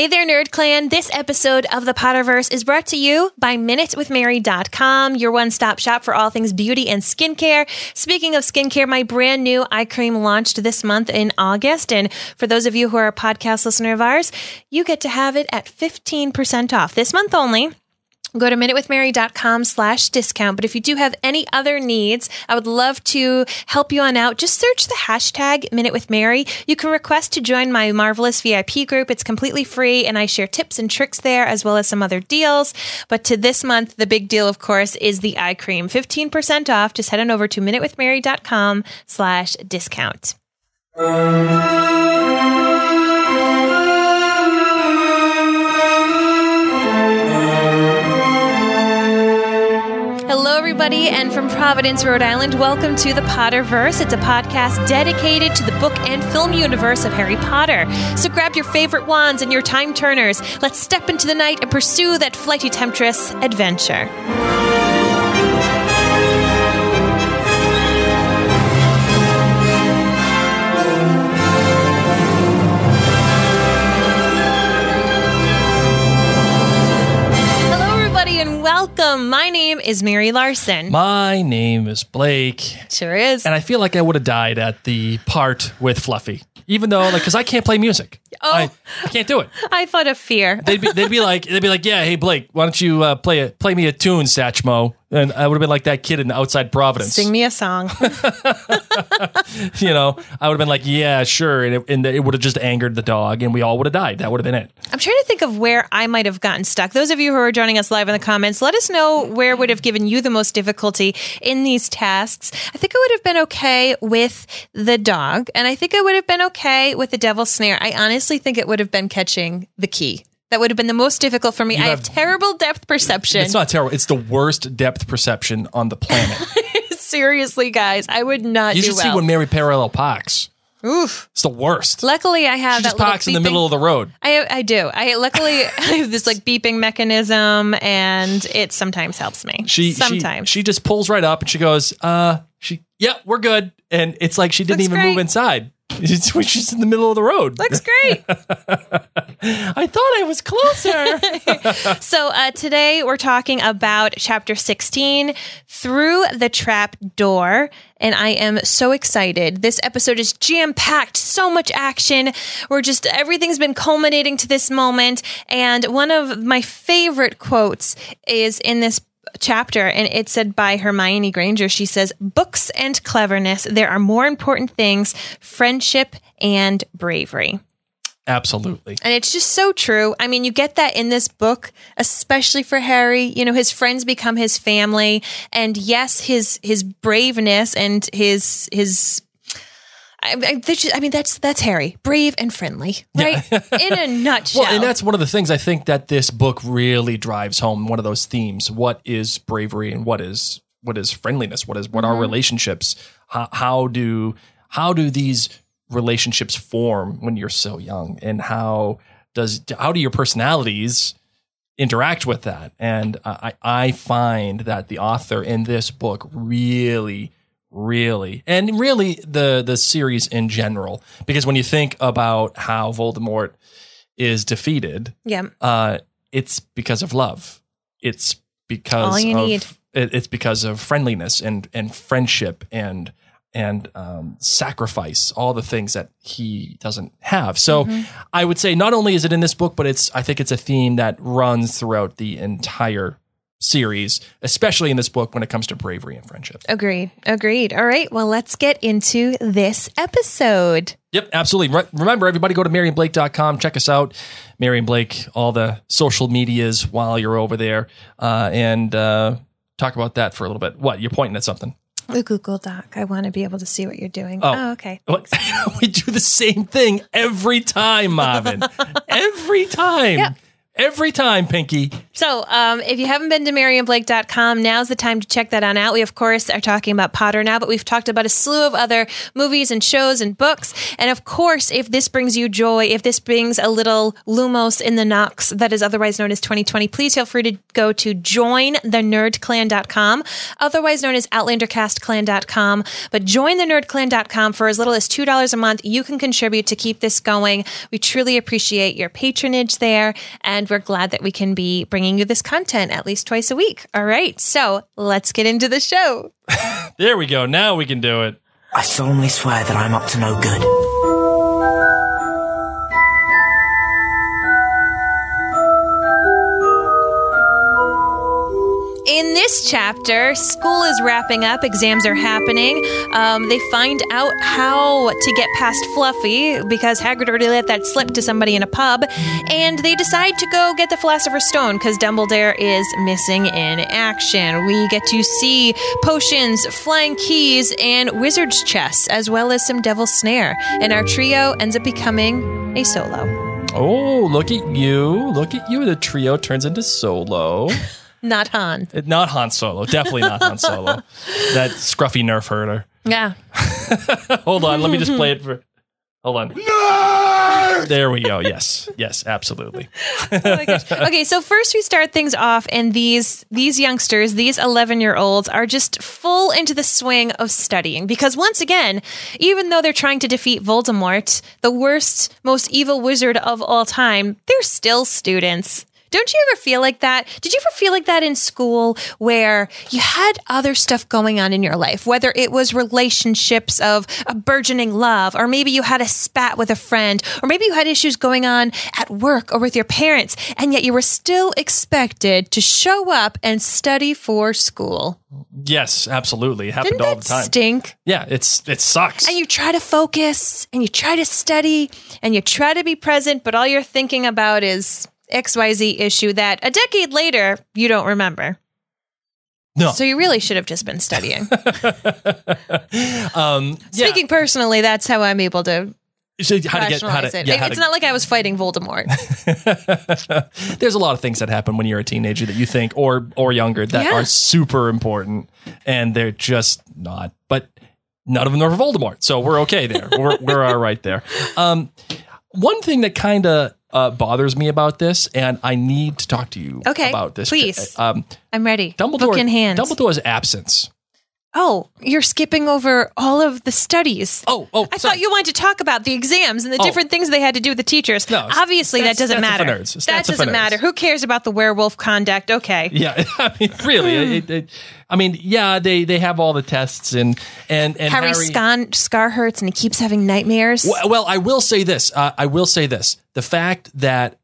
Hey there, Nerd Clan. This episode of the Potterverse is brought to you by MinuteWithMary.com, your one stop shop for all things beauty and skincare. Speaking of skincare, my brand new eye cream launched this month in August. And for those of you who are a podcast listener of ours, you get to have it at 15% off this month only. Go to minutewithmary.com slash discount. But if you do have any other needs, I would love to help you on out. Just search the hashtag Minute with Mary. You can request to join my marvelous VIP group. It's completely free and I share tips and tricks there as well as some other deals. But to this month, the big deal, of course, is the eye cream. 15% off. Just head on over to minutewithmary.com slash discount. Hello, everybody, and from Providence, Rhode Island, welcome to the Potterverse. It's a podcast dedicated to the book and film universe of Harry Potter. So grab your favorite wands and your time turners. Let's step into the night and pursue that flighty temptress adventure. And welcome. My name is Mary Larson. My name is Blake, sure is. and I feel like I would have died at the part with Fluffy, even though, like, because I can't play music. Oh. I, I can't do it. I thought of fear. They'd be, they'd be like, they'd be like, yeah, hey Blake, why don't you uh, play a, play me a tune, Satchmo? And I would have been like that kid in Outside Providence. Sing me a song. You know, I would have been like, yeah, sure, and it, and it would have just angered the dog, and we all would have died. That would have been it. I'm trying to think of where I might have gotten stuck. Those of you who are joining us live in the comments, let us know where would have given you the most difficulty in these tasks. I think I would have been okay with the dog, and I think I would have been okay with the devil's snare. I honestly think it would have been catching the key. That would have been the most difficult for me. I have, have- terrible depth perception. It's not terrible. It's the worst depth perception on the planet. Seriously, guys, I would not You should see when Mary parallel parks. Oof. It's the worst. Luckily, I have She that just parks in the middle of the road. I I do. I luckily I have this like beeping mechanism, and it sometimes helps me. She sometimes she, she just pulls right up and she goes, uh, she yeah, we're good. And it's like she didn't Looks even great. move inside. It's when she's in the middle of the road. looks great. I thought I was closer. so uh, today we're talking about chapter sixteen, through the trap door. And I am so excited. This episode is jam packed, so much action. We're just, everything's been culminating to this moment. And one of my favorite quotes is in this chapter and it said by Hermione Granger. She says, Books and cleverness, there are more important things friendship and bravery. Absolutely. And it's just so true. I mean, you get that in this book, especially for Harry. You know, his friends become his family. And yes, his his braveness and his his I, I, just- I mean, that's that's Harry, brave and friendly, right? in a nutshell. Well, and that's one of the things I think that this book really drives home. One of those themes: what is bravery and what is what is friendliness? What is what Mm-hmm. are relationships? How, how do how do these relationships form when you're so young? And how does how do your personalities interact with that? And I I find that the author in this book really really. And really the the series in general. Because when you think about how Voldemort is defeated yeah, uh it's because of love. It's because All you of need. it- it's because of friendliness and and friendship and and um, sacrifice all the things that he doesn't have. So Mm-hmm. i would say not only is it in this book but it's i think it's a theme that runs throughout the entire series especially in this book when it comes to bravery and friendship agreed, agreed. All right, well, let's get into this episode. Yep, absolutely. Re- remember, everybody go to MarionBlake.com. Check us out. Marion Blake, all the social medias while you're over there. Uh, and uh, talk about that for a little bit. What? You're pointing at something. The Google Doc. I want to be able to see what you're doing. Oh. oh okay. We do the same thing every time, Marvin. every time. Yep. Every time, Pinky. So, um, if you haven't been to MarianBlake.com, now's the time to check that on out. We, of course, are talking about Potter now, but we've talked about a slew of other movies and shows and books. And of course, if this brings you joy, if this brings a little Lumos in the Nox that is otherwise known as 2020, please feel free to go to jointhenerdclan.com, otherwise known as OutlanderCastClan.com. But jointhenerdclan.com for as little as $2 a month. You can contribute to keep this going. We truly appreciate your patronage there, and we're glad that we can be bringing bringing you this content at least twice a week. All right. So let's get into the show. there we go. Now we can do it. I solemnly swear that I'm up to no good. This chapter, school is wrapping up, exams are happening. Um, they find out how to get past Fluffy because Hagrid already let that slip to somebody in a pub, and they decide to go get the Philosopher's Stone because Dumbledore is missing in action. We get to see potions, flying keys, and wizard's chess, as well as some devil's snare, and our trio ends up becoming a solo. Oh, look at you. Look at you. The trio turns into solo. Not Han. Not Han Solo. Definitely not Han Solo. that scruffy nerf herder. Yeah. Hold on. Let me just play it for. Hold on. Nerd! There we go. Yes. Yes, absolutely. oh okay, so first we start things off and these these youngsters, these 11-year-olds are just full into the swing of studying because once again, even though they're trying to defeat Voldemort, the worst most evil wizard of all time, they're still students. Don't you ever feel like that? Did you ever feel like that in school where you had other stuff going on in your life, whether it was relationships of a burgeoning love, or maybe you had a spat with a friend, or maybe you had issues going on at work or with your parents, and yet you were still expected to show up and study for school? Yes, absolutely. It happened Didn't all the time. Stink. Yeah, it's it sucks. And you try to focus and you try to study and you try to be present, but all you're thinking about is XYZ issue that a decade later you don't remember. No. So you really should have just been studying. um, Speaking yeah. personally, that's how I'm able to So how to get how to, it. yeah, how it's to- not like I was fighting Voldemort. There's a lot of things that happen when you're a teenager that you think or or younger that Yeah. are super important and they're just not. But none of them are Voldemort. So we're okay there. we're we're all right there. Um, one thing that kind of uh, bothers me about this, and I need to talk to you Okay, about this. please. Um, I'm ready. Dumbledore, Book in hand. Dumbledore's absence. Oh, you're skipping over all of the studies. Oh, oh, I sorry. thought you wanted to talk about the exams and the Oh. different things they had to do with the teachers. No, Obviously, that doesn't matter. That doesn't matter. Who cares about the werewolf conduct? Okay. Yeah, I mean, really. it, it, I mean, yeah, they they have all the tests and and and Harry, Harry. Scar, scar hurts and he keeps having nightmares. Well, well, I will say this. Uh, I will say this. The fact that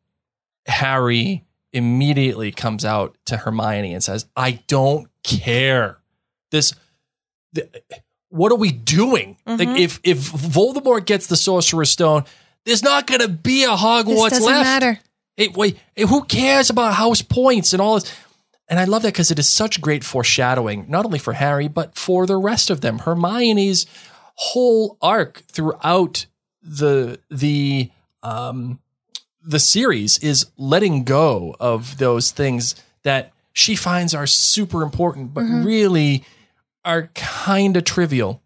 Harry immediately comes out to Hermione and says, "I don't care." This, what are we doing? Mm-hmm. Like, if if Voldemort gets the Sorcerer's Stone, there's not going to be a Hogwarts this doesn't left. matter. It, wait, it- who cares about house points and all this? And I love that because it is such great foreshadowing, not only for Harry, but for the rest of them. Hermione's whole arc throughout the the um, the series is letting go of those things that she finds are super important, but really are kind of trivial.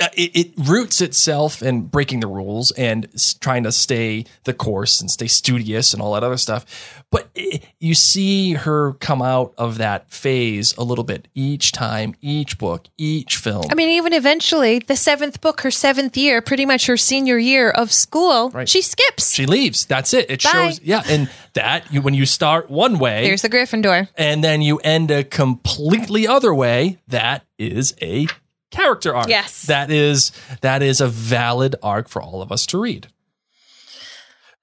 Uh, It, it roots itself in breaking the rules and trying to stay the course and stay studious and all that other stuff. But i you see her come out of that phase a little bit each time, each book, each film. I mean, even eventually, the seventh book, her seventh year, pretty much her senior year of school, Right. she skips. she leaves. That's it. It Bye. shows, yeah, and that you when you start one way, There's the Gryffindor. and then you end a completely other way that is a character arc Yes. that is that is a valid arc for all of us to read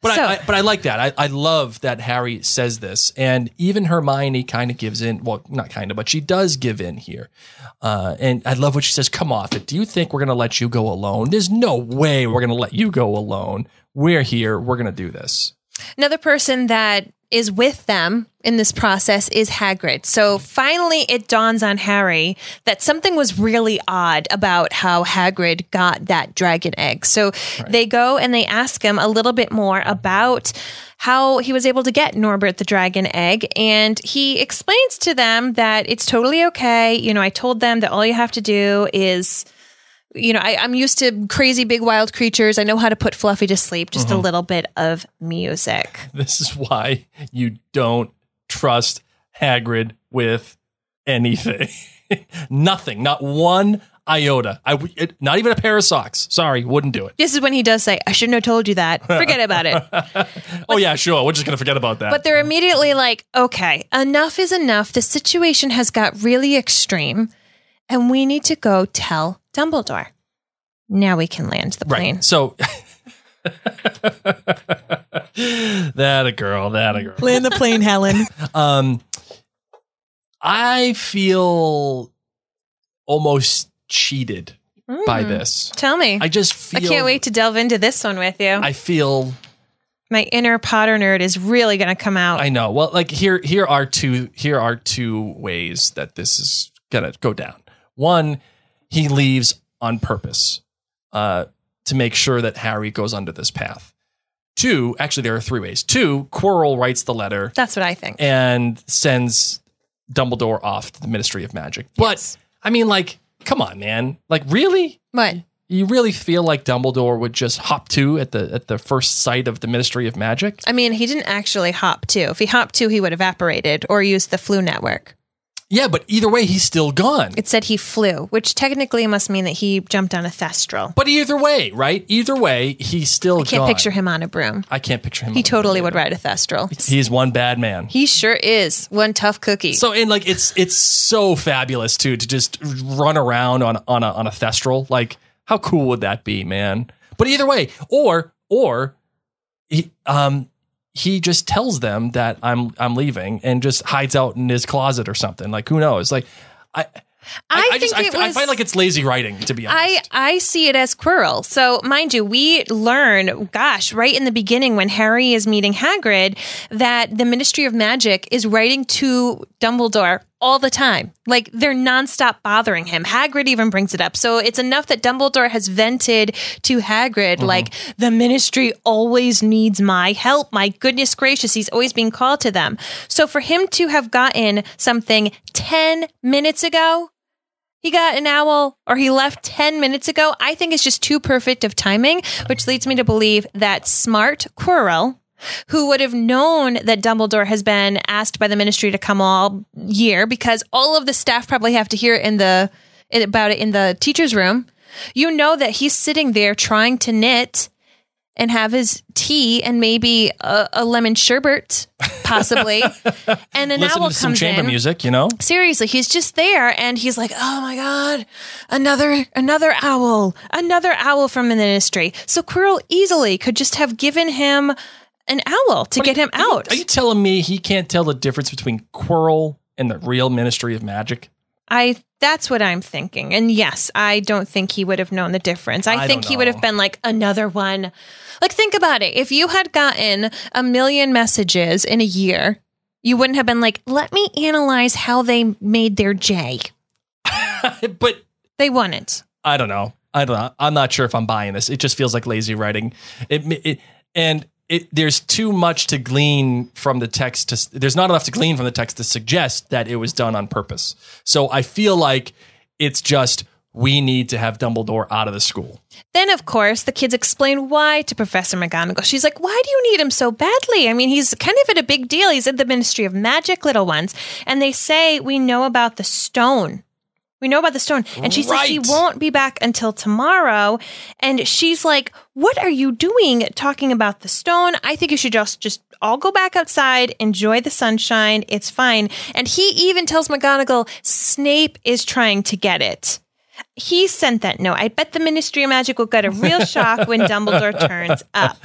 but So- I, I but I like that. I, I love that Harry says this, and even Hermione kind of gives in. Well, not kind of, but she does give in here. Uh, and I love what she says. Come off it. Do you think we're going to let you go alone? There's no way we're going to let you go alone. We're here. We're going to do this. Another person that is with them in this process is Hagrid. So finally, it dawns on Harry that something was really odd about how Hagrid got that dragon egg. So they go and they ask him a little bit more about how he was able to get Norbert the dragon egg. And he explains to them that it's totally okay. You know, I told them that all you have to do is you know, I, I'm used to crazy big wild creatures. I know how to put Fluffy to sleep. Just a uh-huh. little bit of music. This is why you don't trust Hagrid with anything. Nothing, not one iota. I w- it, not even a pair of socks. Sorry, wouldn't do it. This is when he does say, I shouldn't have told you that. Forget about it. oh yeah, sure. We're just gonna forget about that. But they're immediately like, okay, enough is enough. The situation has got really extreme, and we need to go tell Dumbledore. Now we can land the plane. right. So that a girl. That a girl. Land the plane, Helen. Um, I feel almost cheated by this. Tell me. I just I can't wait to delve into this one with you. I feel. My inner Potter nerd is really going to come out. I know. Well, like here, here are two. Here are two ways that this is gonna go down. One, he leaves on purpose uh, to make sure that Harry goes under this path. Two, actually, there are three ways. Two, Quirrell writes the letter That's what I think. and sends Dumbledore off to the Ministry of Magic. But Yes. I mean, like, come on, man. Like, really? What? You really feel like Dumbledore would just hop to at the at the first sight of the Ministry of Magic? I mean, he didn't actually hop to. If he hopped to, he would have evaporated or used the Floo network. Yeah, but either way, he's still gone. It said he flew, which technically must mean that he jumped on a thestral. But either way, right? Either way, he's still I can't gone. picture him on a broom. I can't picture him. He on the totally would ride a thestral. He's one bad man. He sure is one tough cookie. So and like it's it's so fabulous too to just run around on on a on a thestral. Like how cool would that be, man? But either way, or or he um he just tells them that I'm I'm leaving and just hides out in his closet or something. Like who knows? Like I I, I, think I, it I was. find like it's lazy writing to be honest. I, I see it as Quirrell. So, mind you, we learn, gosh, right in the beginning when Harry is meeting Hagrid, that the Ministry of Magic is writing to Dumbledore all the time. Like they're nonstop bothering him. Hagrid even brings it up. So it's enough that Dumbledore has vented to Hagrid, mm-hmm. like, the ministry always needs my help. My goodness gracious, he's always being called to them. So for him to have gotten something 10 minutes ago, he got an owl or he left 10 minutes ago, I think it's just too perfect of timing, which leads me to believe that smart Quirrell, who would have known that Dumbledore has been asked by the ministry to come all year because all of the staff probably have to hear it in the about it in the teacher's room. You know that he's sitting there trying to knit and have his tea and maybe a, a lemon sherbet, possibly. and an Listen owl to some comes chamber in music, you know. seriously he's just there and he's like oh my god another another owl another owl from the ministry so quirrell easily could just have given him an owl to get him you- out Are you telling me he can't tell the difference between Quirrell and the real Ministry of Magic? i that's what i'm thinking and yes i don't think he would have known the difference i, I think he would have been like another one like think about it if you had gotten a million messages in a year you wouldn't have been like let me analyze how they made their j but they wouldn't I don't know. I don't know. I'm not sure if I'm buying this. It just feels like lazy writing. It, it and it there's too much to glean from the text to there's not enough to glean from the text to suggest that it was done on purpose. So I feel like it's just we need to have Dumbledore out of the school. Then, of course, the kids explain why to Professor McGonagall. She's like, Why do you need him so badly? I mean, he's kind of at a big deal. He's at the Ministry of Magic, little ones. And they say, We know about the stone. We know about the stone. And she says he won't be back until tomorrow. And she's like, What are you doing talking about the stone? I think you should just just all go back outside, enjoy the sunshine. It's fine. And he even tells McGonagall Snape is trying to get it. He sent that note. I bet the Ministry of Magic will get a real shock when Dumbledore turns up.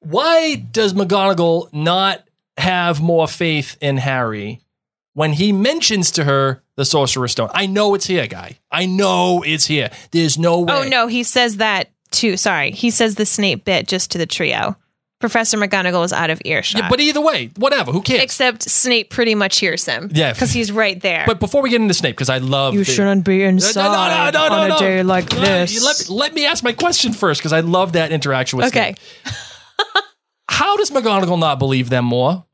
Why does McGonagall not have more faith in Harry when he mentions to her the Sorcerer's Stone? I know it's here, guy. I know it's here. There's no oh, way. Oh no, he says that too. Sorry, he says the Snape bit just to the trio. Professor McGonagall is out of earshot. Yeah, but either way, whatever. Who cares? Except Snape pretty much hears him. Yeah. Because he's right there. but before we get into Snape, because I love You the- shouldn't be inside No, no, no, no, on no. a day like this. Let, let me ask my question first, because I love that interaction with okay. Snape. How does McGonagall not believe them more?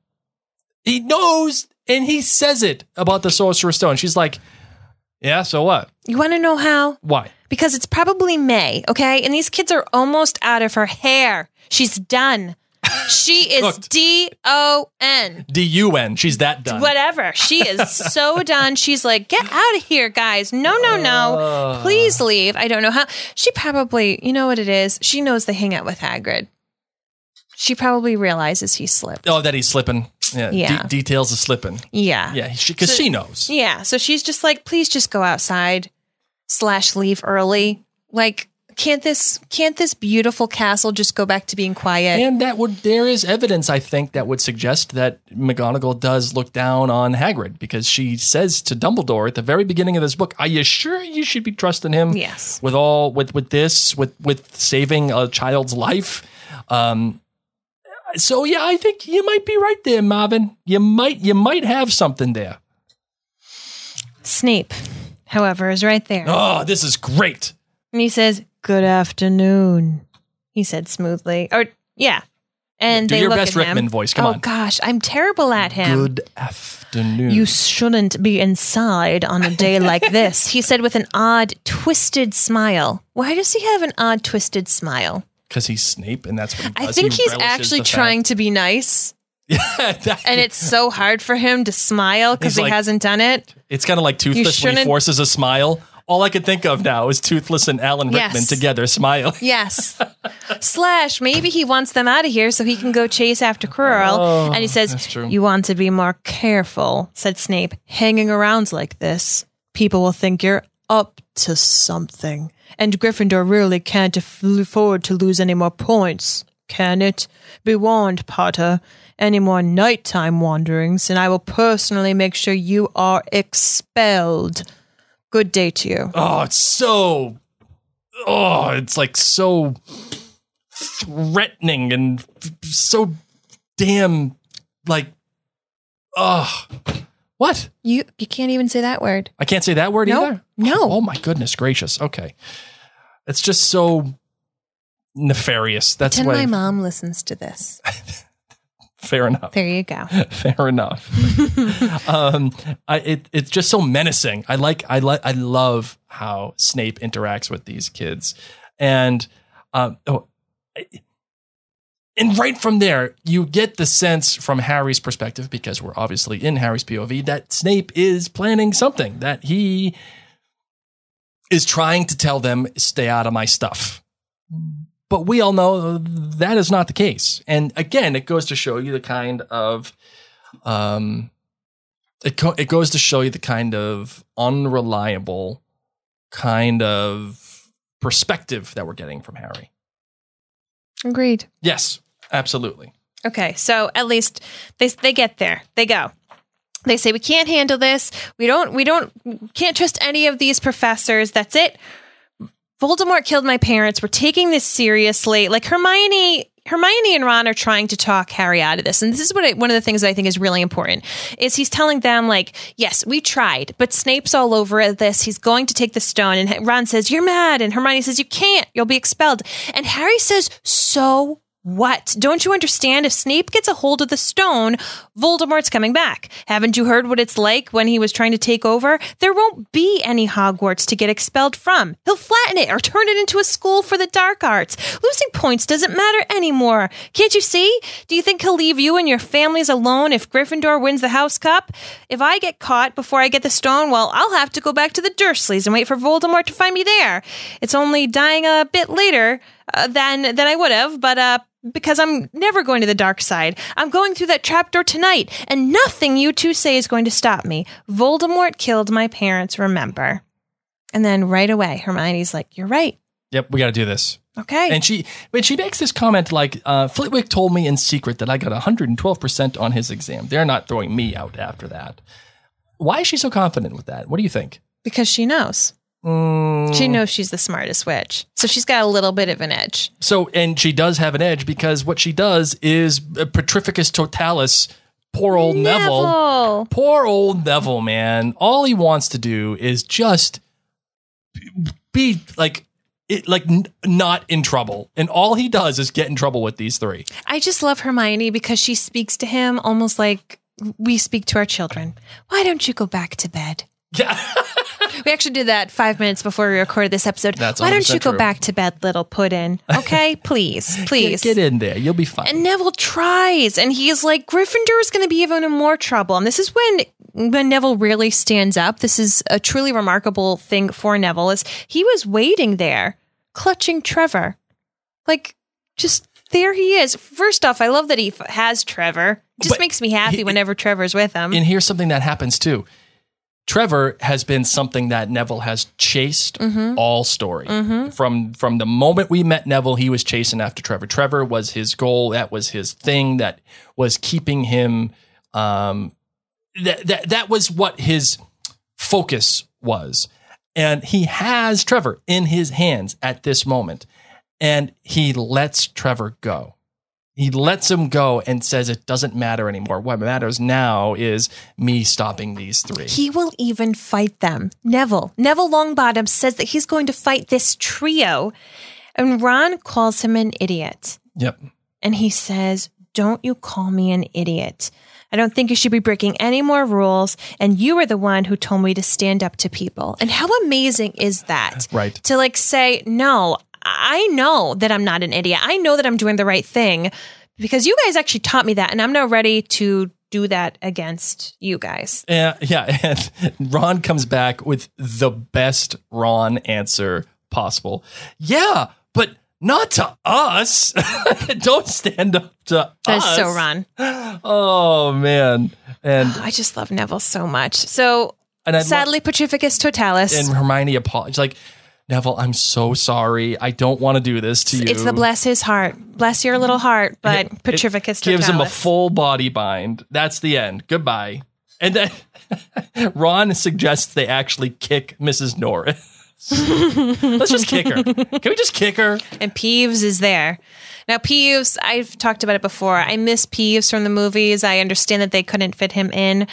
He knows, and he says it about the Sorcerer's Stone. She's like, "Yeah, so what? You want to know how? Why? Because it's probably May, okay? And these kids are almost out of her hair. She's done. She is D O N. D U N. She's that done. Whatever. She is so done. She's like, get out of here, guys. No, no, no. Uh. Please leave. I don't know how. She probably, you know what it is? She knows they hang out with Hagrid. She probably realizes he slipped. Oh, that he's slipping. Yeah. Yeah. De- details of slipping. Yeah. Yeah, because So- she knows. Yeah. So she's just like, please just go outside slash leave early. Like, can't this can't this beautiful castle just go back to being quiet? And that would there is evidence I think that would suggest that McGonagall does look down on Hagrid because she says to Dumbledore at the very beginning of this book, "Are you sure you should be trusting him?" Yes. With all with with this with with saving a child's life. Um so yeah, I think you might be right there, Marvin. You might you might have something there. Snape, however, is right there. Oh, this is great. And he says, Good afternoon. He said smoothly. Or yeah. And Do they your look best at him. Rickman voice. Come oh on. gosh, I'm terrible at him. Good afternoon. You shouldn't be inside on a day like this, he said with an odd, twisted smile. Why does he have an odd, twisted smile? Because he's Snape and that's what he I think He he's actually fact- trying to be nice, That- and it's so hard for him to smile because he like- hasn't done it. It's kind of like Toothless when he forces a smile. All I can think of now is Toothless and Alan Rickman Yes. together smile. Yes. Slash, maybe he wants them out of here so he can go chase after Quirrell. Oh, and he says, Oh. You want to be more careful, said Snape. Hanging around like this, people will think you're up to something. And Gryffindor really can't afford to lose any more points, can it? Be warned, Potter. Any more nighttime wanderings, and I will personally make sure you are expelled. Good day to you. Oh, it's so. Oh, it's like so threatening and so damn like. Oh, what? You you can't even say that word. I can't say that word either. No. Oh my goodness gracious. Okay, it's just so nefarious. That's Pretend why. my mom listens to this. Fair enough. There you go. Fair enough. um, I, it, it's just so menacing. I like, I like, I love how Snape interacts with these kids, and um, oh, and right from there, you get the sense from Harry's perspective, because we're obviously in Harry's POV, that Snape is planning something. That he is trying to tell them, "Stay out of my stuff." But we all know that is not the case. And again, it goes to show you the kind of um it co- it goes to show you the kind of unreliable kind of perspective that we're getting from Harry. Agreed. Yes, absolutely. Okay, so at least they they get there. They go. They say we can't handle this. We don't we don't can't trust any of these professors. That's it. Voldemort killed my parents. We're taking this seriously. Like Hermione Hermione and Ron are trying to talk Harry out of this. And this is what I, one of the things that I think is really important is he's telling them like, yes, we tried, but Snape's all over this. He's going to take the stone and Ron says, "You're mad." And Hermione says, "You can't. You'll be expelled." And Harry says, "So what? Don't you understand? If Snape gets a hold of the stone, Voldemort's coming back. Haven't you heard what it's like when he was trying to take over? There won't be any Hogwarts to get expelled from. He'll flatten it or turn it into a school for the dark arts. Losing points doesn't matter anymore. Can't you see? Do you think he'll leave you and your families alone if Gryffindor wins the House Cup? If I get caught before I get the stone, well, I'll have to go back to the Dursleys and wait for Voldemort to find me there. It's only dying a bit later uh, than than I would have, but uh, because I'm never going to the dark side. I'm going through that trapdoor tonight, and nothing you two say is going to stop me. Voldemort killed my parents, remember? And then right away, Hermione's like, "You're right. Yep, we got to do this. Okay." And she, when she makes this comment, like uh, Flitwick told me in secret that I got 112 percent on his exam. They're not throwing me out after that. Why is she so confident with that? What do you think? because she knows. She knows she's the smartest witch, so she's got a little bit of an edge. So, and she does have an edge because what she does is uh, Petrificus Totalis. Poor old Neville. Neville. Poor old Neville, man. All he wants to do is just be like, it, like n- not in trouble, and all he does is get in trouble with these three. I just love Hermione because she speaks to him almost like we speak to our children. Why don't you go back to bed? Yeah, We actually did that five minutes before we recorded this episode. That's Why don't you go true. back to bed, little puddin? Okay, please, please. get, get in there. You'll be fine. And Neville tries, and he's like, Gryffindor is going to be even more trouble. And this is when when Neville really stands up. This is a truly remarkable thing for Neville. Is he was waiting there, clutching Trevor, like just there he is. First off, I love that he f- has Trevor. Just But makes me happy he- whenever Trevor's with him. and here's something that happens too. Trevor has been something that Neville has chased Mm-hmm. all story. From from the moment we met Neville, he was chasing after Trevor. Trevor was his goal. That was his thing. That was keeping him. Um, that that that was what his focus was, and he has Trevor in his hands at this moment, and he lets Trevor go he lets him go and says it doesn't matter anymore. What matters now is me stopping these three. He will even fight them. Neville. Neville Longbottom says that he's going to fight this trio. And Ron calls him an idiot. yep. And he says, Don't you call me an idiot. I don't think you should be breaking any more rules. And you were the one who told me to stand up to people. And how amazing is that? Right. To like say, No, I know that I'm not an idiot. I know that I'm doing the right thing because you guys actually taught me that. And I'm now ready to do that against you guys. Yeah, yeah. And Ron comes back with the best Ron answer possible. Yeah, but not to us. Don't stand up to That is us. so Ron. Oh man. And oh, I just love Neville so much. So and sadly, Petrificus Totalis. and Hermione apologized like Neville, I'm so sorry. I don't want to do this to you. it's the bless his heart. Bless your little heart, but It Petrificus gives him a full body bind. That's the end. Goodbye. And then Ron suggests they actually kick Mrs. Norris. Let's just kick her. Can we just kick her? and Peeves is there. Now, Peeves, I've talked about it before. I miss Peeves from the movies. I understand that they couldn't fit him in,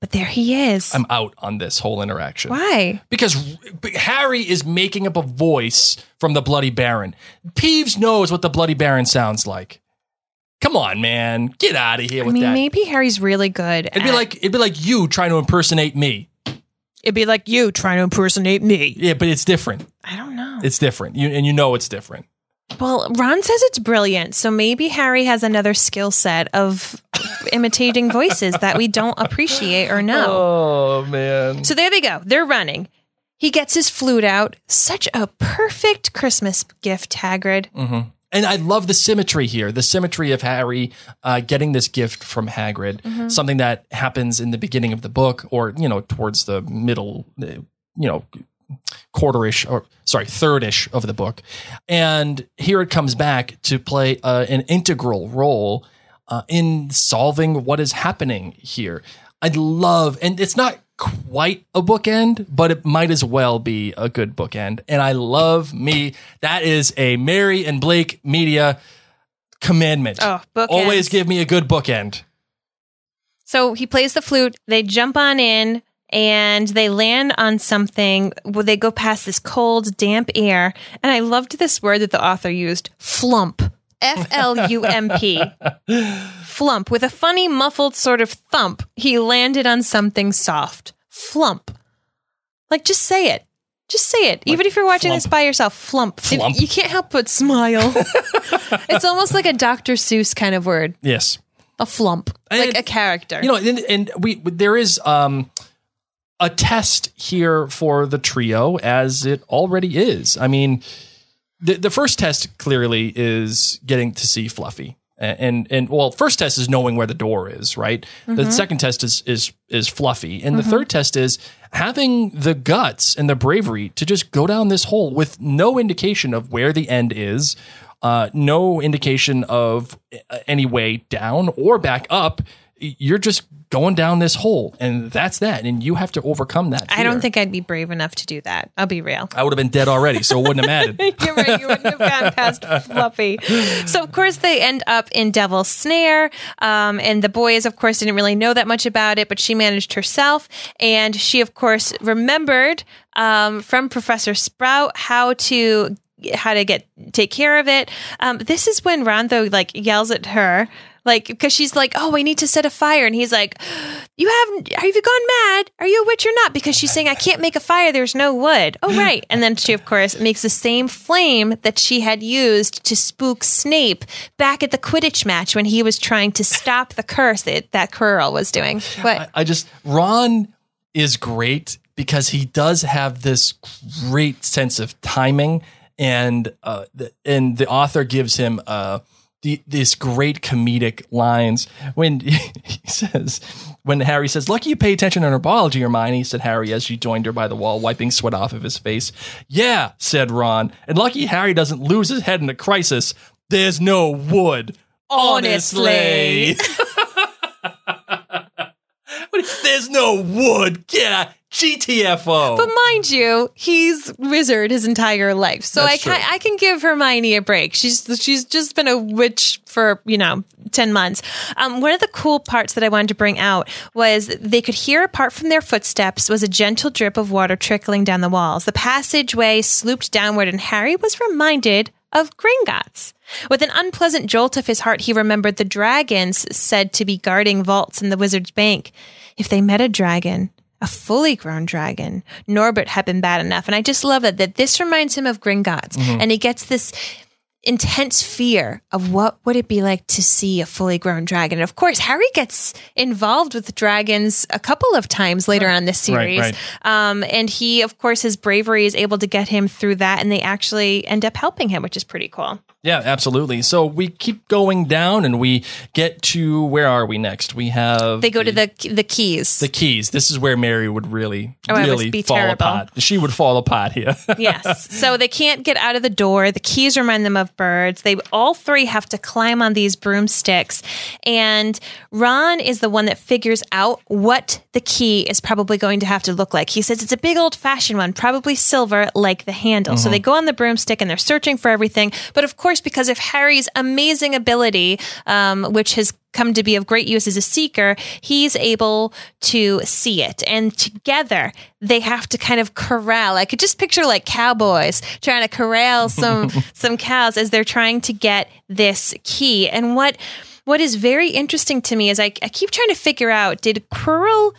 but there he is. I'm out on this whole interaction. Why? Because Harry is making up a voice from the Bloody Baron. Peeves knows what the Bloody Baron sounds like. Come on, man. Get out of here I with mean, that. maybe Harry's really good. It'd be at- like it'd be like you trying to impersonate me. it'd be like you trying to impersonate me. Yeah, but it's different. I don't know. It's different. You and you know it's different. Well, Ron says it's brilliant, so maybe Harry has another skill set of imitating voices that we don't appreciate or know. Oh man. So there they go. They're running. He gets his flute out. Such a perfect Christmas gift, Hagrid. And I love the symmetry here, the symmetry of Harry uh, getting this gift from Hagrid, something that happens in the beginning of the book, or you know, towards the middle, uh, you know, quarterish or sorry, thirdish of the book, and here it comes back to play uh, an integral role uh, in solving what is happening here. i'd love, and it's not quite a bookend, but it might as well be a good bookend. And I love me. That is a Mary and Blake media commandment. Oh. Always give me a good bookend. So he plays the flute. They jump on in and they land on something. Well, they go past this cold, damp air. And I loved this word that the author used flump. F L U M P. Flump. With a funny, muffled sort of thump, he landed on something soft. Flump. Like, just say it. Just say it. Even if you're watching this by yourself, flump. If- Flump. you can't help but smile. it's almost like a Dr. Seuss kind of word. Yes. A flump. And- like a character. You know, and, and we there is um a test here for the trio as it already is. I mean, the the first test clearly is getting to see Fluffy. A- And and well, first test is knowing where the door is, right? The second test is is is Fluffy, and the third test is having the guts and the bravery to just go down this hole with no indication of where the end is, uh, no indication of uh, any way down or back up. You're just going down this hole, and that's that, and you have to overcome that. I don't think I'd be brave enough to do that. I'll be real. I would have been dead already, so it wouldn't have mattered. You're right. You wouldn't have gotten past Fluffy. So, of course, they end up in Devil's Snare. Um, and the boys, of course, didn't really know that much about it, but she managed herself. And she, of course, remembered um, from Professor Sprout how to how to get take care of it. Um, this is when Rondo like yells at her, like because she's like, "Oh, we need to set a fire," and he's like, "You haven't? Have you gone mad? Are you a witch or not?" Because she's saying, "I can't make a fire. There's no wood." Oh, right. And then she, of course, makes the same flame that she had used to spook Snape back at the Quidditch match when he was trying to stop the curse that that Quirrell was doing. But I, I just Ron is great because he does have this great sense of timing, and uh, the, and the author gives him uh, the, this great comedic lines when he says when Harry says, "Lucky you pay attention in herbology, Hermione," said Harry as she joined her by the wall, wiping sweat off of his face. Yeah, said Ron, and lucky Harry doesn't lose his head in a crisis. There's no wood. Honestly. There's no wood. Get out. GTFO. But mind you, he's wizard his entire life, so I can true. I can give Hermione a break. She's she's just been a witch for you know ten months. Um, one of the cool parts that I wanted to bring out was they could hear apart from their footsteps was a gentle drip of water trickling down the walls. The passageway slooped downward, and Harry was reminded of Gringotts. With an unpleasant jolt of his heart, he remembered the dragons said to be guarding vaults in the wizard's bank. If they met a dragon, a fully grown dragon, Norbert had been bad enough. And I just love that, that this reminds him of Gringotts. And he gets this intense fear of what would it be like to see a fully grown dragon. And of course, Harry gets involved with dragons a couple of times later on this Right, series. right. Um, and he, of course, his bravery is able to get him through that. And they actually end up helping him, which is pretty cool. Yeah, absolutely. So we keep going down and we get to where are we next? We have They go to the the keys. the keys. This is where Mary would really, Oh, really fall terrible. apart. She would fall apart here. yes. So they can't get out of the door. The keys remind them of birds. They all three have to climb on these broomsticks. And Ron is the one that figures out what the key is probably going to have to look like. He says it's a big old fashioned one, probably silver like the handle. So mm-hmm. they go on the broomstick and they're searching for everything. But of course, because of Harry's amazing ability, um, which has come to be of great use as a seeker, he's able to see it. And together they have to kind of corral. I could just picture like cowboys trying to corral some some cows as they're trying to get this key. And what what is very interesting to me is I, I keep trying to figure out did Quirrell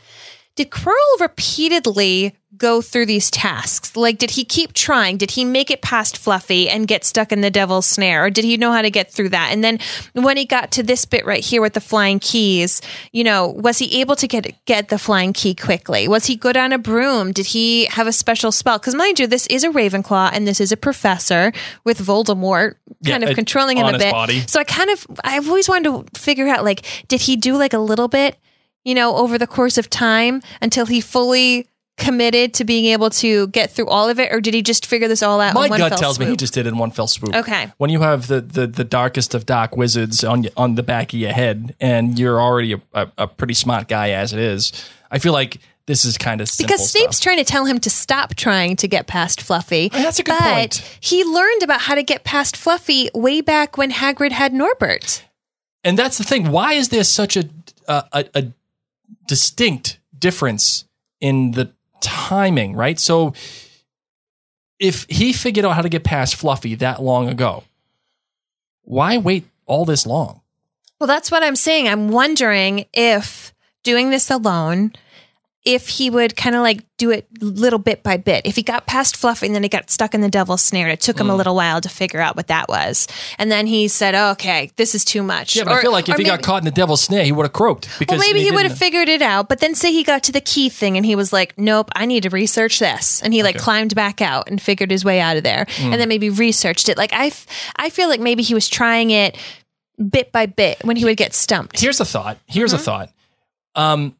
did Quirrell repeatedly go through these tasks? Like, did he keep trying? Did he make it past Fluffy and get stuck in the devil's snare? Or did he know how to get through that? And then when he got to this bit right here with the flying keys, you know, was he able to get get the flying key quickly? Was he good on a broom? Did he have a special spell? Because mind you, this is a Ravenclaw and this is a professor with Voldemort kind Yeah, of controlling him a bit. body. So I kind of I've always wanted to figure out like, did he do like a little bit? you know, over the course of time until he fully committed to being able to get through all of it, or did he just figure this all out? My gut tells me he just did it in one fell swoop. Okay. When you have the, the, the darkest of dark wizards on on the back of your head, and you're already a, a, a pretty smart guy as it is, I feel like this is kind of simple because Snape's stuff. trying to tell him to stop trying to get past Fluffy. That's a good but point. he learned about how to get past Fluffy way back when Hagrid had Norbert. and that's the thing. Why is there such a a, a, a distinct difference in the timing? Right. So if he figured out how to get past Fluffy that long ago, why wait all this long? Well, that's what I'm saying. I'm wondering if doing this alone, if he would kind of like do it little bit by bit. If he got past Fluffy and then he got stuck in the devil's snare, and it took Mm. him a little while to figure out what that was. And then he said, oh, okay, this is too much. Yeah, but I feel like if or he got caught in the devil's snare, he would have croaked. Because Well, maybe he, would have figured it out, but then say he got to the key thing and he was like, "Nope, I need to research this," and he like climbed back out and figured his way out of there, Mm. and then maybe researched it. Like I, f- I feel like maybe he was trying it bit by bit when he would get stumped. Here's a thought. Here's Mm-hmm. a thought. Um,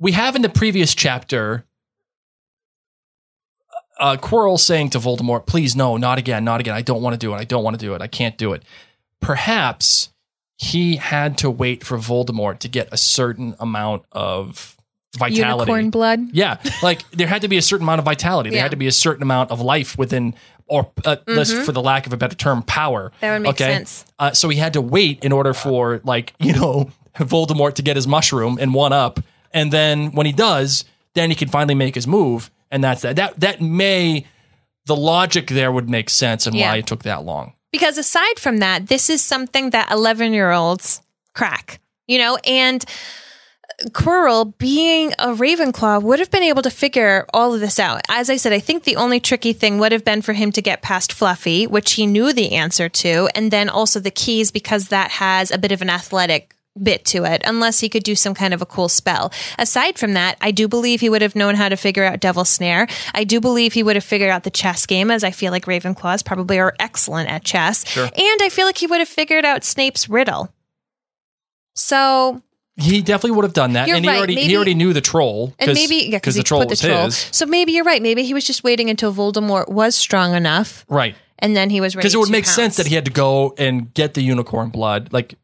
we have in the previous chapter uh, Quirrell saying to Voldemort, "Please, no, not again, not again. I don't want to do it. I don't want to do it. I can't do it." Perhaps he had to wait for Voldemort to get a certain amount of vitality. Unicorn blood. Yeah, like there had to be a certain amount of vitality. There Yeah. had to be a certain amount of life within, or uh, let's- for the lack of a better term, power. Mm-hmm. That would make sense. Uh, so he had to wait in order for like you know Voldemort to get his mushroom and one up, and then when he does, then he can finally make his move, and that's that. That that may the logic there would make sense and Yeah. why it took that long. Because aside from that, this is something that 11 year olds crack, you know, and Quirrell, being a Ravenclaw, would have been able to figure all of this out. As I said, I think the only tricky thing would have been for him to get past Fluffy, which he knew the answer to, and then also the keys because that has a bit of an athletic bit to it, unless he could do some kind of a cool spell. Aside from that, I do believe he would have known how to figure out Devil Snare. I do believe he would have figured out the chess game, as I feel like Ravenclaws probably are excellent at chess. Sure. And I feel like he would have figured out Snape's riddle. So He definitely would have done that, You're and he right, already maybe- he already knew the troll, and maybe yeah, because the troll put the was troll. his, So maybe you're right. Maybe he was just waiting until Voldemort was strong enough, right? and then he was ready. Because it would make sense that he had to go and get the unicorn blood like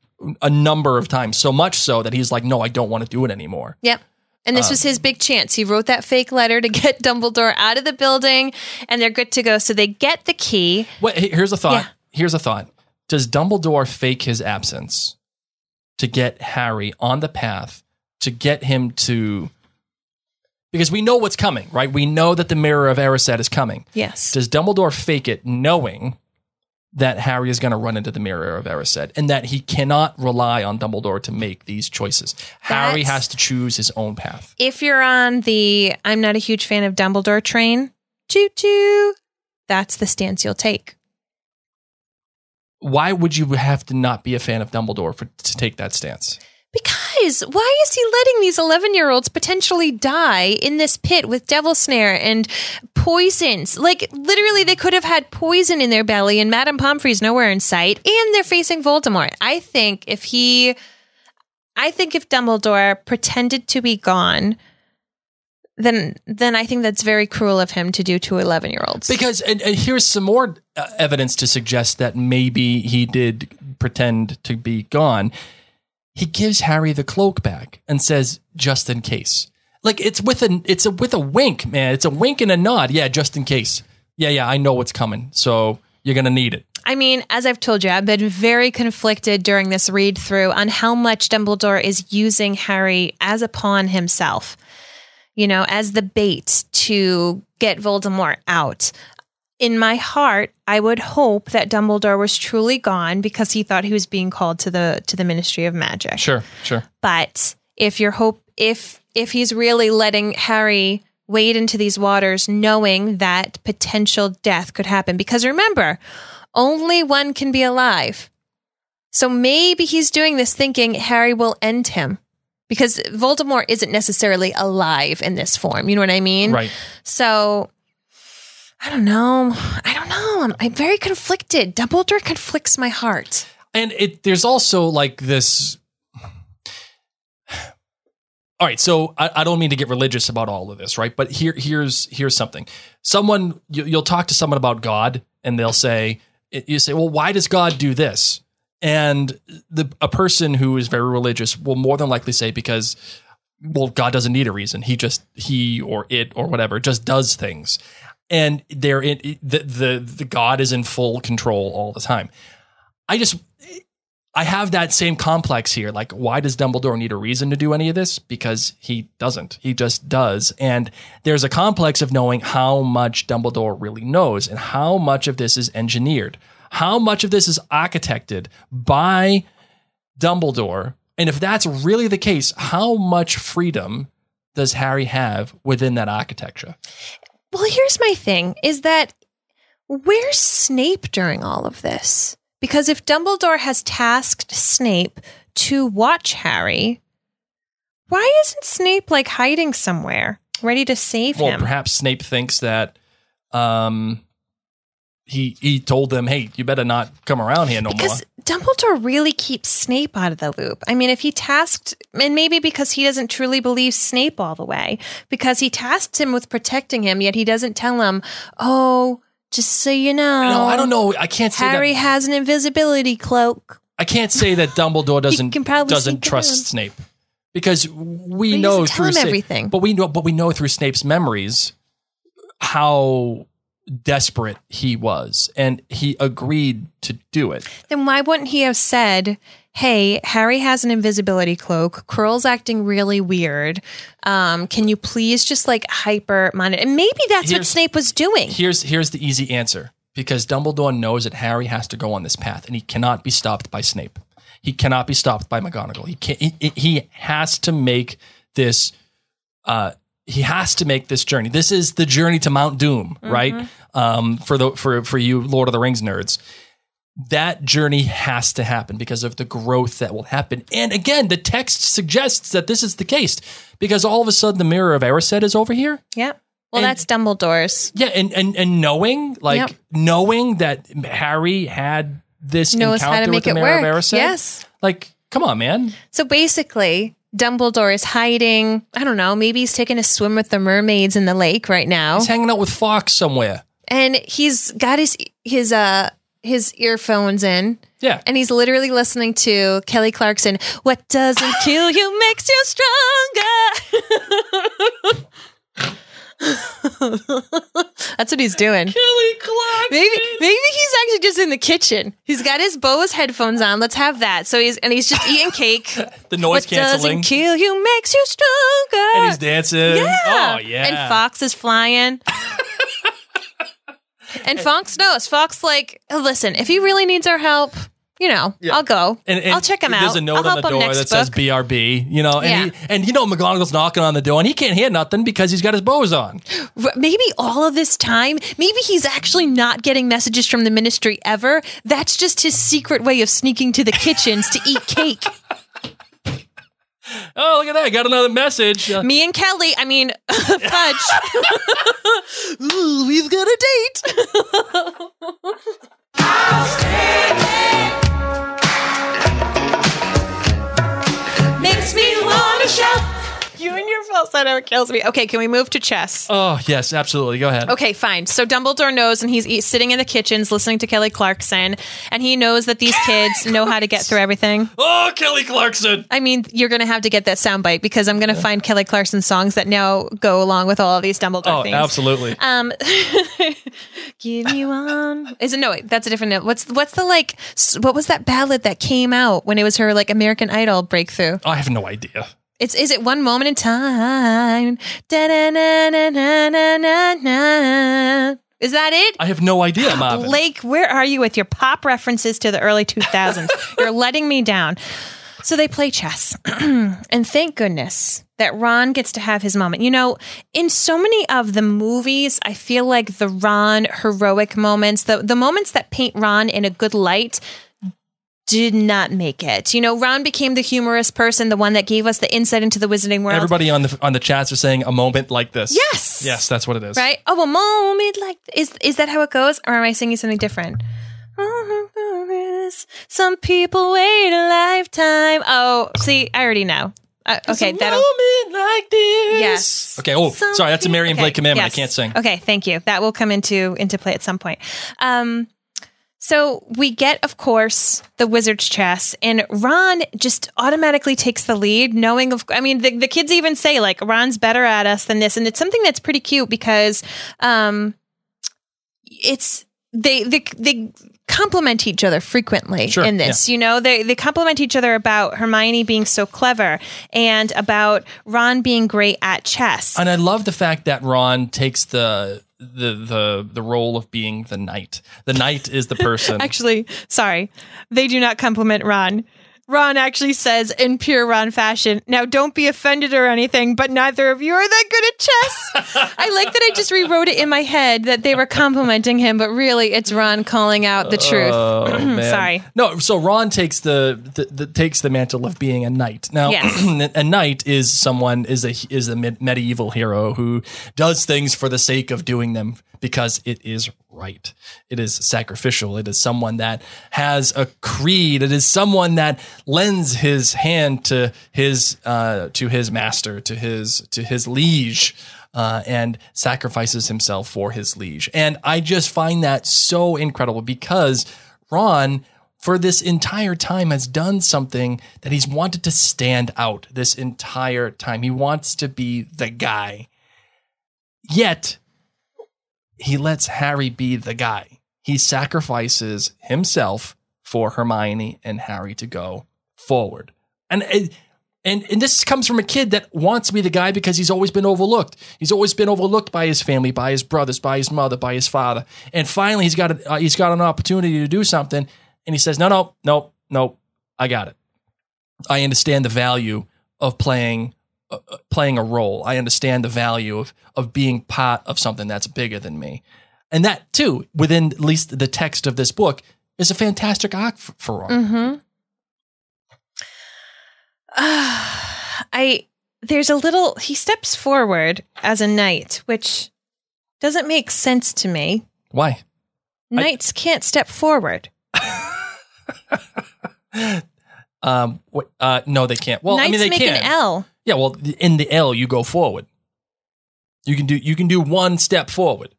a number of times, so much so that he's like, no, I don't want to do it anymore. Yep. And this um, was his big chance. He wrote that fake letter to get Dumbledore out of the building, and they're good to go. So they get the key. Wait, here's a thought. Yeah. Here's a thought. Does Dumbledore fake his absence to get Harry on the path to get him to? Because we know what's coming, right? We know that the Mirror of Erised is coming. Yes. Does Dumbledore fake it knowing that Harry is going to run into the Mirror of Erised and that he cannot rely on Dumbledore to make these choices? Harry has to choose his own path. if you're on the I'm not a huge fan of Dumbledore train, choo choo, that's the stance you'll take. Why would you have to not be a fan of Dumbledore for to take that stance? Because why is he letting these 11 year olds potentially die in this pit with devil snare and poisons? Like, literally, they could have had poison in their belly and Madame Pomfrey's nowhere in sight, and they're facing Voldemort. I think if he, I think if Dumbledore pretended to be gone, then then I think that's very cruel of him to do to 11 year olds. Because and, and here's some more uh, evidence to suggest that maybe he did pretend to be gone. He gives Harry the cloak back and says, "Just in case." Like it's with a it's a with a wink, man. It's a wink and a nod. Yeah, just in case. Yeah, yeah, I know what's coming. So you're gonna need it. I mean, as I've told you, I've been very conflicted during this read through on how much Dumbledore is using Harry as a pawn himself, you know, as the bait to get Voldemort out. In my heart, I would hope that Dumbledore was truly gone because he thought he was being called to the to the Ministry of Magic. Sure, sure. But if your hope if if he's really letting Harry wade into these waters knowing that potential death could happen because remember, only one can be alive. So maybe he's doing this thinking Harry will end him. Because Voldemort isn't necessarily alive in this form. You know what I mean? Right. So I don't know. I don't know. I'm, I'm very conflicted. Dumbledore conflicts my heart. And it there's also like this. All right, so I, I don't mean to get religious about all of this, right? But here, here's here's something. Someone you, you'll talk to someone about God, and they'll say, you say, well, why does God do this? And the a person who is very religious will more than likely say because, well, God doesn't need a reason. He just he or it or whatever just does things, and they're in the the the God is in full control all the time. I just I have that same complex here. Like, why does Dumbledore need a reason to do any of this? Because he doesn't. He just does. And there's a complex of knowing how much Dumbledore really knows and how much of this is engineered, how much of this is architected by Dumbledore. And if that's really the case, how much freedom does Harry have within that architecture? Well, here's my thing is that where's Snape during all of this? Because if Dumbledore has tasked Snape to watch Harry, why isn't Snape like hiding somewhere, ready to save Well, him? perhaps Snape thinks that um, he he told them, "Hey, you better not come around here no because more." Dumbledore really keeps Snape out of the loop. I mean, if he tasked, and maybe because he doesn't truly believe Snape all the way, because he tasked him with protecting him, yet he doesn't tell him, oh, just so you know. No, I don't know. I can't say Harry that. has an invisibility cloak. I can't say that Dumbledore doesn't doesn't trust around. Snape because we But know through him Snape- everything. but we know but we know through Snape's memories how desperate he was and he agreed to do it. Then why wouldn't he have said, "Hey, Harry has an invisibility cloak. Quirrell's acting really weird. Um, can you please just like hyper monitor?" And maybe that's what Snape was doing. Here's here's the easy answer because Dumbledore knows that Harry has to go on this path and he cannot be stopped by Snape. He cannot be stopped by McGonagall. He can he, he has to make this uh he has to make this journey. This is the journey to Mount Doom, right? Um for the for for you Lord of the Rings nerds. That journey has to happen because of the growth that will happen. And again, the text suggests that this is the case because all of a sudden the mirror of Erised is over here. yeah. Well, And- that's Dumbledore's. Yeah, and and and knowing like Yep. knowing that Harry had this Knows how encounter to with the it Mirror work. of Erised. Yes. like come on, man. So basically, Dumbledore is hiding. I don't know. Maybe he's taking a swim with the mermaids in the lake right now, He's hanging out with Fawkes somewhere. and he's got his his uh his earphones in. Yeah, And he's literally listening to Kelly Clarkson. What doesn't kill you makes you stronger. That's what he's doing. Kelly Clarkson. Maybe maybe he's actually just in the kitchen. He's got his Bose headphones on. Let's have that. So he's and he's just eating cake. the noise what canceling, doesn't kill you makes you stronger. and he's dancing. Yeah. Oh yeah, And Fawkes is flying. and Fawkes knows. Fox like, "Oh, listen, if he really needs our help, you know, I'll go. And, and I'll check him out. There's a note I'll on the door next that says. BRB. You know, and Yeah. he, and you know McGonagall's knocking on the door, and he can't hear nothing because he's got his Bose on. Maybe all of this time, maybe he's actually not getting messages from the ministry ever. That's just his secret way of sneaking to the kitchens to eat cake. Oh, look at that! I got another message. Uh, Me and Kelly, I mean, Fudge. Ooh, we've got a date. Your falsetto kills me. Okay, can we move to chess? oh yes, absolutely. Go ahead. Okay, fine. So Dumbledore knows, and he's, sitting in the kitchens listening to Kelly Clarkson, and he knows that these kids know how to get through everything. Oh, Kelly Clarkson. I mean, you're going to have to get that soundbite because I'm going to find Kelly Clarkson songs that now go along with all of these Dumbledore Oh, things. absolutely. Um, give me one. Is it no? Wait, that's a different note. What's what's the like? What was that ballad that came out when it was her like American Idol breakthrough? I have no idea. It's is it one moment in time? Is that it? I have no idea, Marvin. Blake, where are you with your pop references to the early 2000s? You're letting me down. So they play chess. and thank goodness that Ron gets to have his moment. You know, in so many of the movies, I feel like the Ron heroic moments, the, the moments that paint Ron in a good light, did not make it. You know, Ron became the humorous person, the one that gave us the insight into the wizarding world. Everybody on the on the chats are saying a moment like this. Yes. Yes, that's what it is. Right? Oh, a moment like is is that how it goes, or am I singing something different? Some people wait a lifetime. Oh, see, I already know. Uh, okay, a that'll. moment like this. Yes. Okay. Oh, Some sorry. That's a Mary and Blake commandment. yes. I can't sing. Okay, thank you. That will come into into play at some point. Um, so we get, of course, the wizard's chess, and Ron just automatically takes the lead, knowing of. I mean, the, the kids even say like Ron's better at us than this, and it's something that's pretty cute because, um, it's they they they compliment each other frequently Sure, in this. You know, they they compliment each other about Hermione being so clever and about Ron being great at chess. And I love the fact that Ron takes the the the the role of being the knight. The knight is the person. Actually, sorry, they do not compliment Ron. Ron actually says in pure Ron fashion, now don't be offended or anything, but neither of you are that good at chess. I like that I just rewrote it in my head that they were complimenting him, but really it's Ron calling out the truth. Oh. Sorry. No, so Ron takes the, the, the takes the mantle of being a knight. Now, Yes. a knight is someone is a is a med- medieval hero who does things for the sake of doing them because it is right. It is sacrificial. It is someone that has a creed. It is someone that lends his hand to his uh, to his master, to his to his liege uh, and sacrifices himself for his liege. And I just find that so incredible because Ron for this entire time has done something that he's wanted to stand out this entire time. He wants to be the guy. Yet he lets Harry be the guy. He sacrifices himself for Hermione and Harry to go forward. And and and this comes from a kid that wants to be the guy because he's always been overlooked. He's always been overlooked by his family, by his brothers, by his mother, by his father. And finally, he's got a, uh, he's got an opportunity to do something, and he says, "No, no, no, no, I got it. I understand the value of playing playing a role. I understand the value of of being part of something that's bigger than me." And that too, within at least the text of this book, is a fantastic arc for, for Ron. Mm-hmm. I there's a little he steps forward as a knight, which doesn't make sense to me. Why? Knights I, can't step forward. um. What, uh. No, they can't. Well, Knights I mean, they make can. an L. Yeah. Well, in the L, you go forward. You can do. You can do one step forward.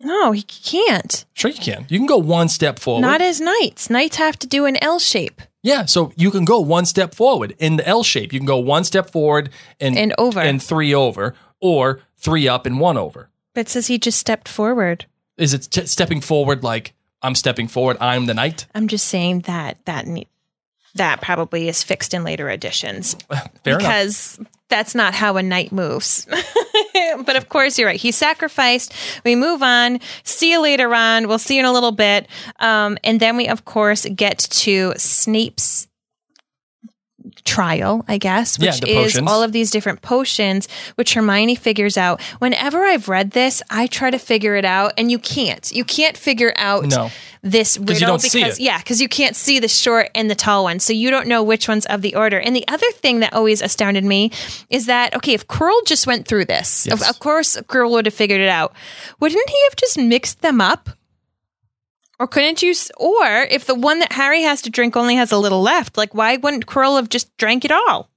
No, he can't. Sure, you can. You can go one step forward. Not as knights. Knights have to do an L shape. Yeah, so you can go one step forward in the L shape. You can go one step forward and and over and three over, or three up and one over. But it says he just stepped forward. Is it t- stepping forward like I'm stepping forward? I'm the knight. I'm just saying that that that probably is fixed in later editions Fair because enough. that's not how a knight moves. but of course, you're right. He sacrificed. We move on. See you later on. We'll see you in a little bit. Um, and then we, of course, get to Snape's trial, I guess, which yeah, is all of these different potions, which Hermione figures out. Whenever I've read this, I try to figure it out, and you can't. You can't figure out no. this riddle because yeah, because you can't see the short and the tall one, so you don't know which one's of the order. And the other thing that always astounded me is that okay, if Quirrell just went through this, Yes. of, of course Quirrell would have figured it out. Wouldn't he have just mixed them up? Or couldn't you? Or if the one that Harry has to drink only has a little left, like why wouldn't Quirrell have just drank it all?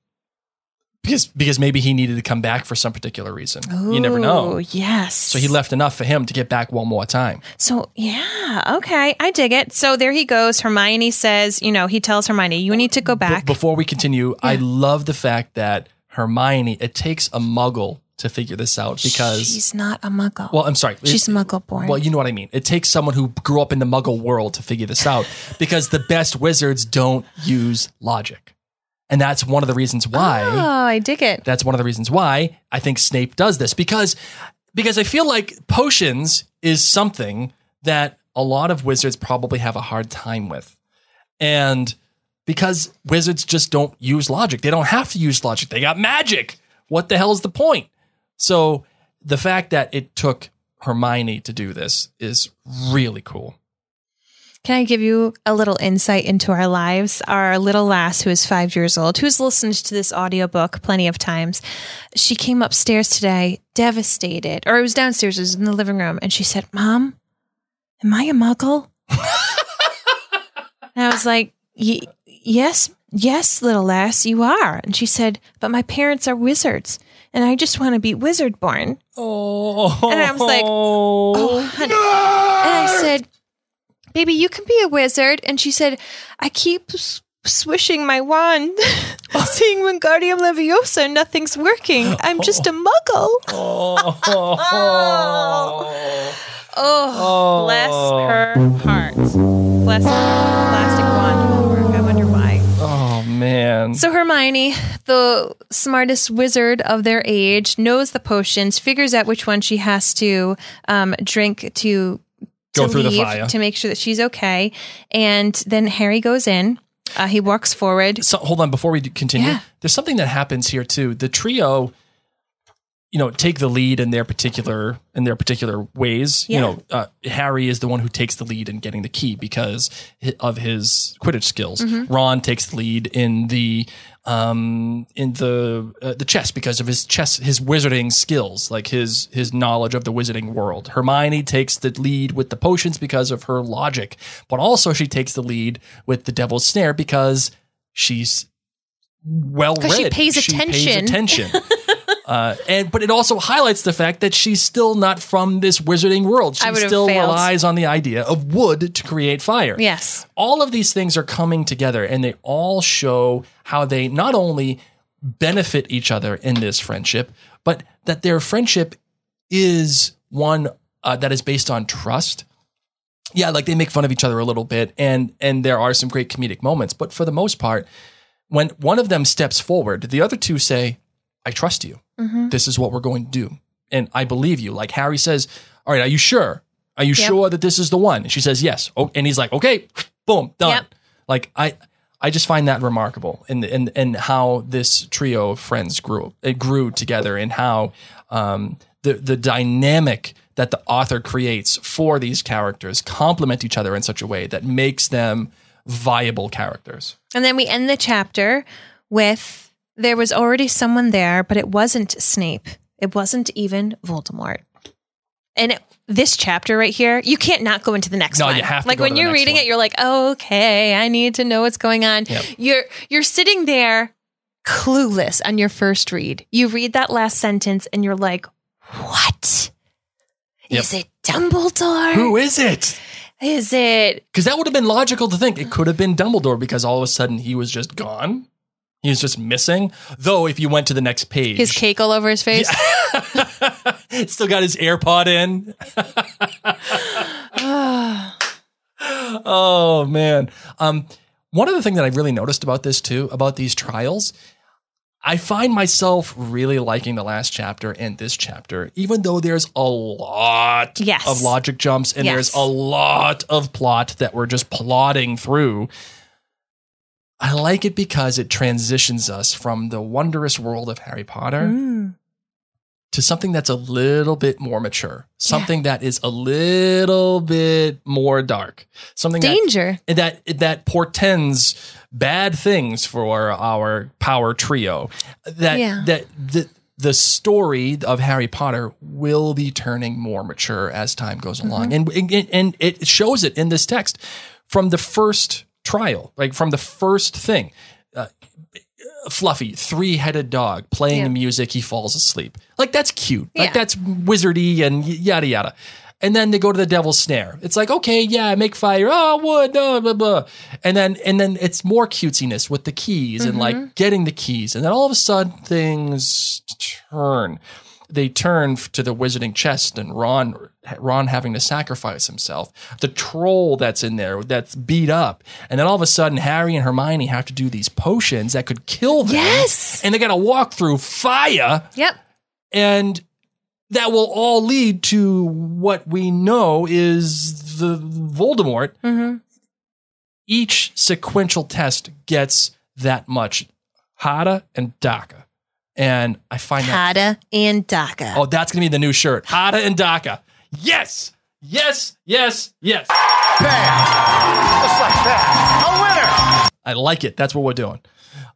because because maybe he needed to come back for some particular reason. you never know. Ooh, Yes. So he left enough for him to get back one more time. So yeah, okay, I dig it. So there he goes. Hermione says, you know, he tells Hermione, you need to go back. But before we continue, I love the fact that Hermione. It takes a Muggle to figure this out because. she's not a Muggle. well, I'm sorry. she's It- Muggle born. Well, you know what I mean. It takes someone who grew up in the Muggle world to figure this out because the best wizards don't use logic, and that's one of the reasons why. oh, I dig it. That's one of the reasons why I think Snape does this because because I feel like potions is something that a lot of wizards probably have a hard time with. And because wizards just don't use logic. They don't have to use logic. They got magic. What the hell is the point? So the fact that it took Hermione to do this is really cool. Can I give you a little insight into our lives? Our little lass, who is five years old, who's listened to this audiobook plenty of times, she came upstairs today devastated, or it was downstairs, it was in the living room, and she said, Mom, am I a muggle? and I was like, "Y- Yes, yes, little lass, you are. And she said, But my parents are wizards, and I just want to be wizard born. Oh. And I was like, Oh, oh honey. And I said, Baby, you can be a wizard. And she said, I keep swishing my wand, seeing Wingardium Leviosa, and nothing's working. I'm just a muggle. oh. Oh, bless her heart. Bless her plastic wand won't work. I wonder why. So Hermione, the smartest wizard of their age, knows the potions, figures out which one she has to um, drink to Go to through the fire. to make sure that she's okay. And then Harry goes in. Uh, he walks forward. so hold on before we continue. Yeah. There's something that happens here too. The trio, you know, take the lead in their particular in their particular ways. Yeah. You know, uh, Harry is the one who takes the lead in getting the key because of his Quidditch skills. Mm-hmm. Ron takes the lead in the um in the uh, the chess because of his chess his wizarding skills like his his knowledge of the wizarding world hermione takes the lead with the potions because of her logic but also she takes the lead with the devil's snare because she's well read she pays attention. attention Uh, and but it also highlights the fact that she's still not from this wizarding world. She still failed. relies on the idea of wood to create fire. Yes. All of these things are coming together and they all show how they not only benefit each other in this friendship, but that their friendship is one uh, that is based on trust. Yeah, like they make fun of each other a little bit, and and there are some great comedic moments, but for the most part, when one of them steps forward, the other two say, "I trust you. This is what we're going to do, and I believe you." Like Harry says, "All right, are you sure? Are you Yep. sure that this is the one?" And she says, "Yes." Oh, and he's like, "Okay, boom, done." Yep. Like I, I just find that remarkable in in in how this trio of friends grew it grew together and how um, the the dynamic that the author creates for these characters complement each other in such a way that makes them viable characters. And then we end the chapter with there was already someone there, but it wasn't Snape. It wasn't even Voldemort. And it, this chapter right here, you can't not go into the next No, one. you have to like when to you're reading one. it, you're like, okay, I need to know what's going on. Yep. You're you're sitting there clueless on your first read. You read that last sentence and you're like, what? Yep. Is it Dumbledore? Who is it? Is it Because that would have been logical to think. It could have been Dumbledore because all of a sudden he was just gone. He was just missing. Though, if you went to the next page, his cake all over his face? still got his AirPod in. oh man. Um, one the things that I really noticed about this too, about these trials, I find myself really liking the last chapter and this chapter, even though there's a lot Yes. of logic jumps and Yes. there's a lot of plot that we're just plodding through. I like it because it transitions us from the wondrous world of Harry Potter Mm. to something that's a little bit more mature, something that is a little bit more dark, something that, Danger. that that portends bad things for our power trio. That Yeah. that the the story of Harry Potter will be turning more mature as time goes along, and, and and it shows it in this text from the first trial, like from the first thing. Uh, Fluffy, three headed dog playing Yeah. the music, he falls asleep. Like that's cute. Yeah. Like that's wizardy and yada yada. And then they go to the devil's snare. It's like, okay, yeah, make fire. Oh, wood, blah, blah, blah. And then and then it's more cutesiness with the keys and Mm-hmm. like getting the keys. And then all of a sudden things turn. They turn to the wizarding chess and Ron Ron having to sacrifice himself. The troll that's in there that's beat up. And then all of a sudden Harry and Hermione have to do these potions that could kill them. Yes. And they got to walk through fire Yep. and that will all lead to what we know is the Voldemort. Mm-hmm. Each sequential test gets that much harder and darker. And I find that Hada and Daka. oh, that's gonna be the new shirt, harder and darker. Yes, yes, yes, yes. Just like that. A winner! I like it. That's what we're doing.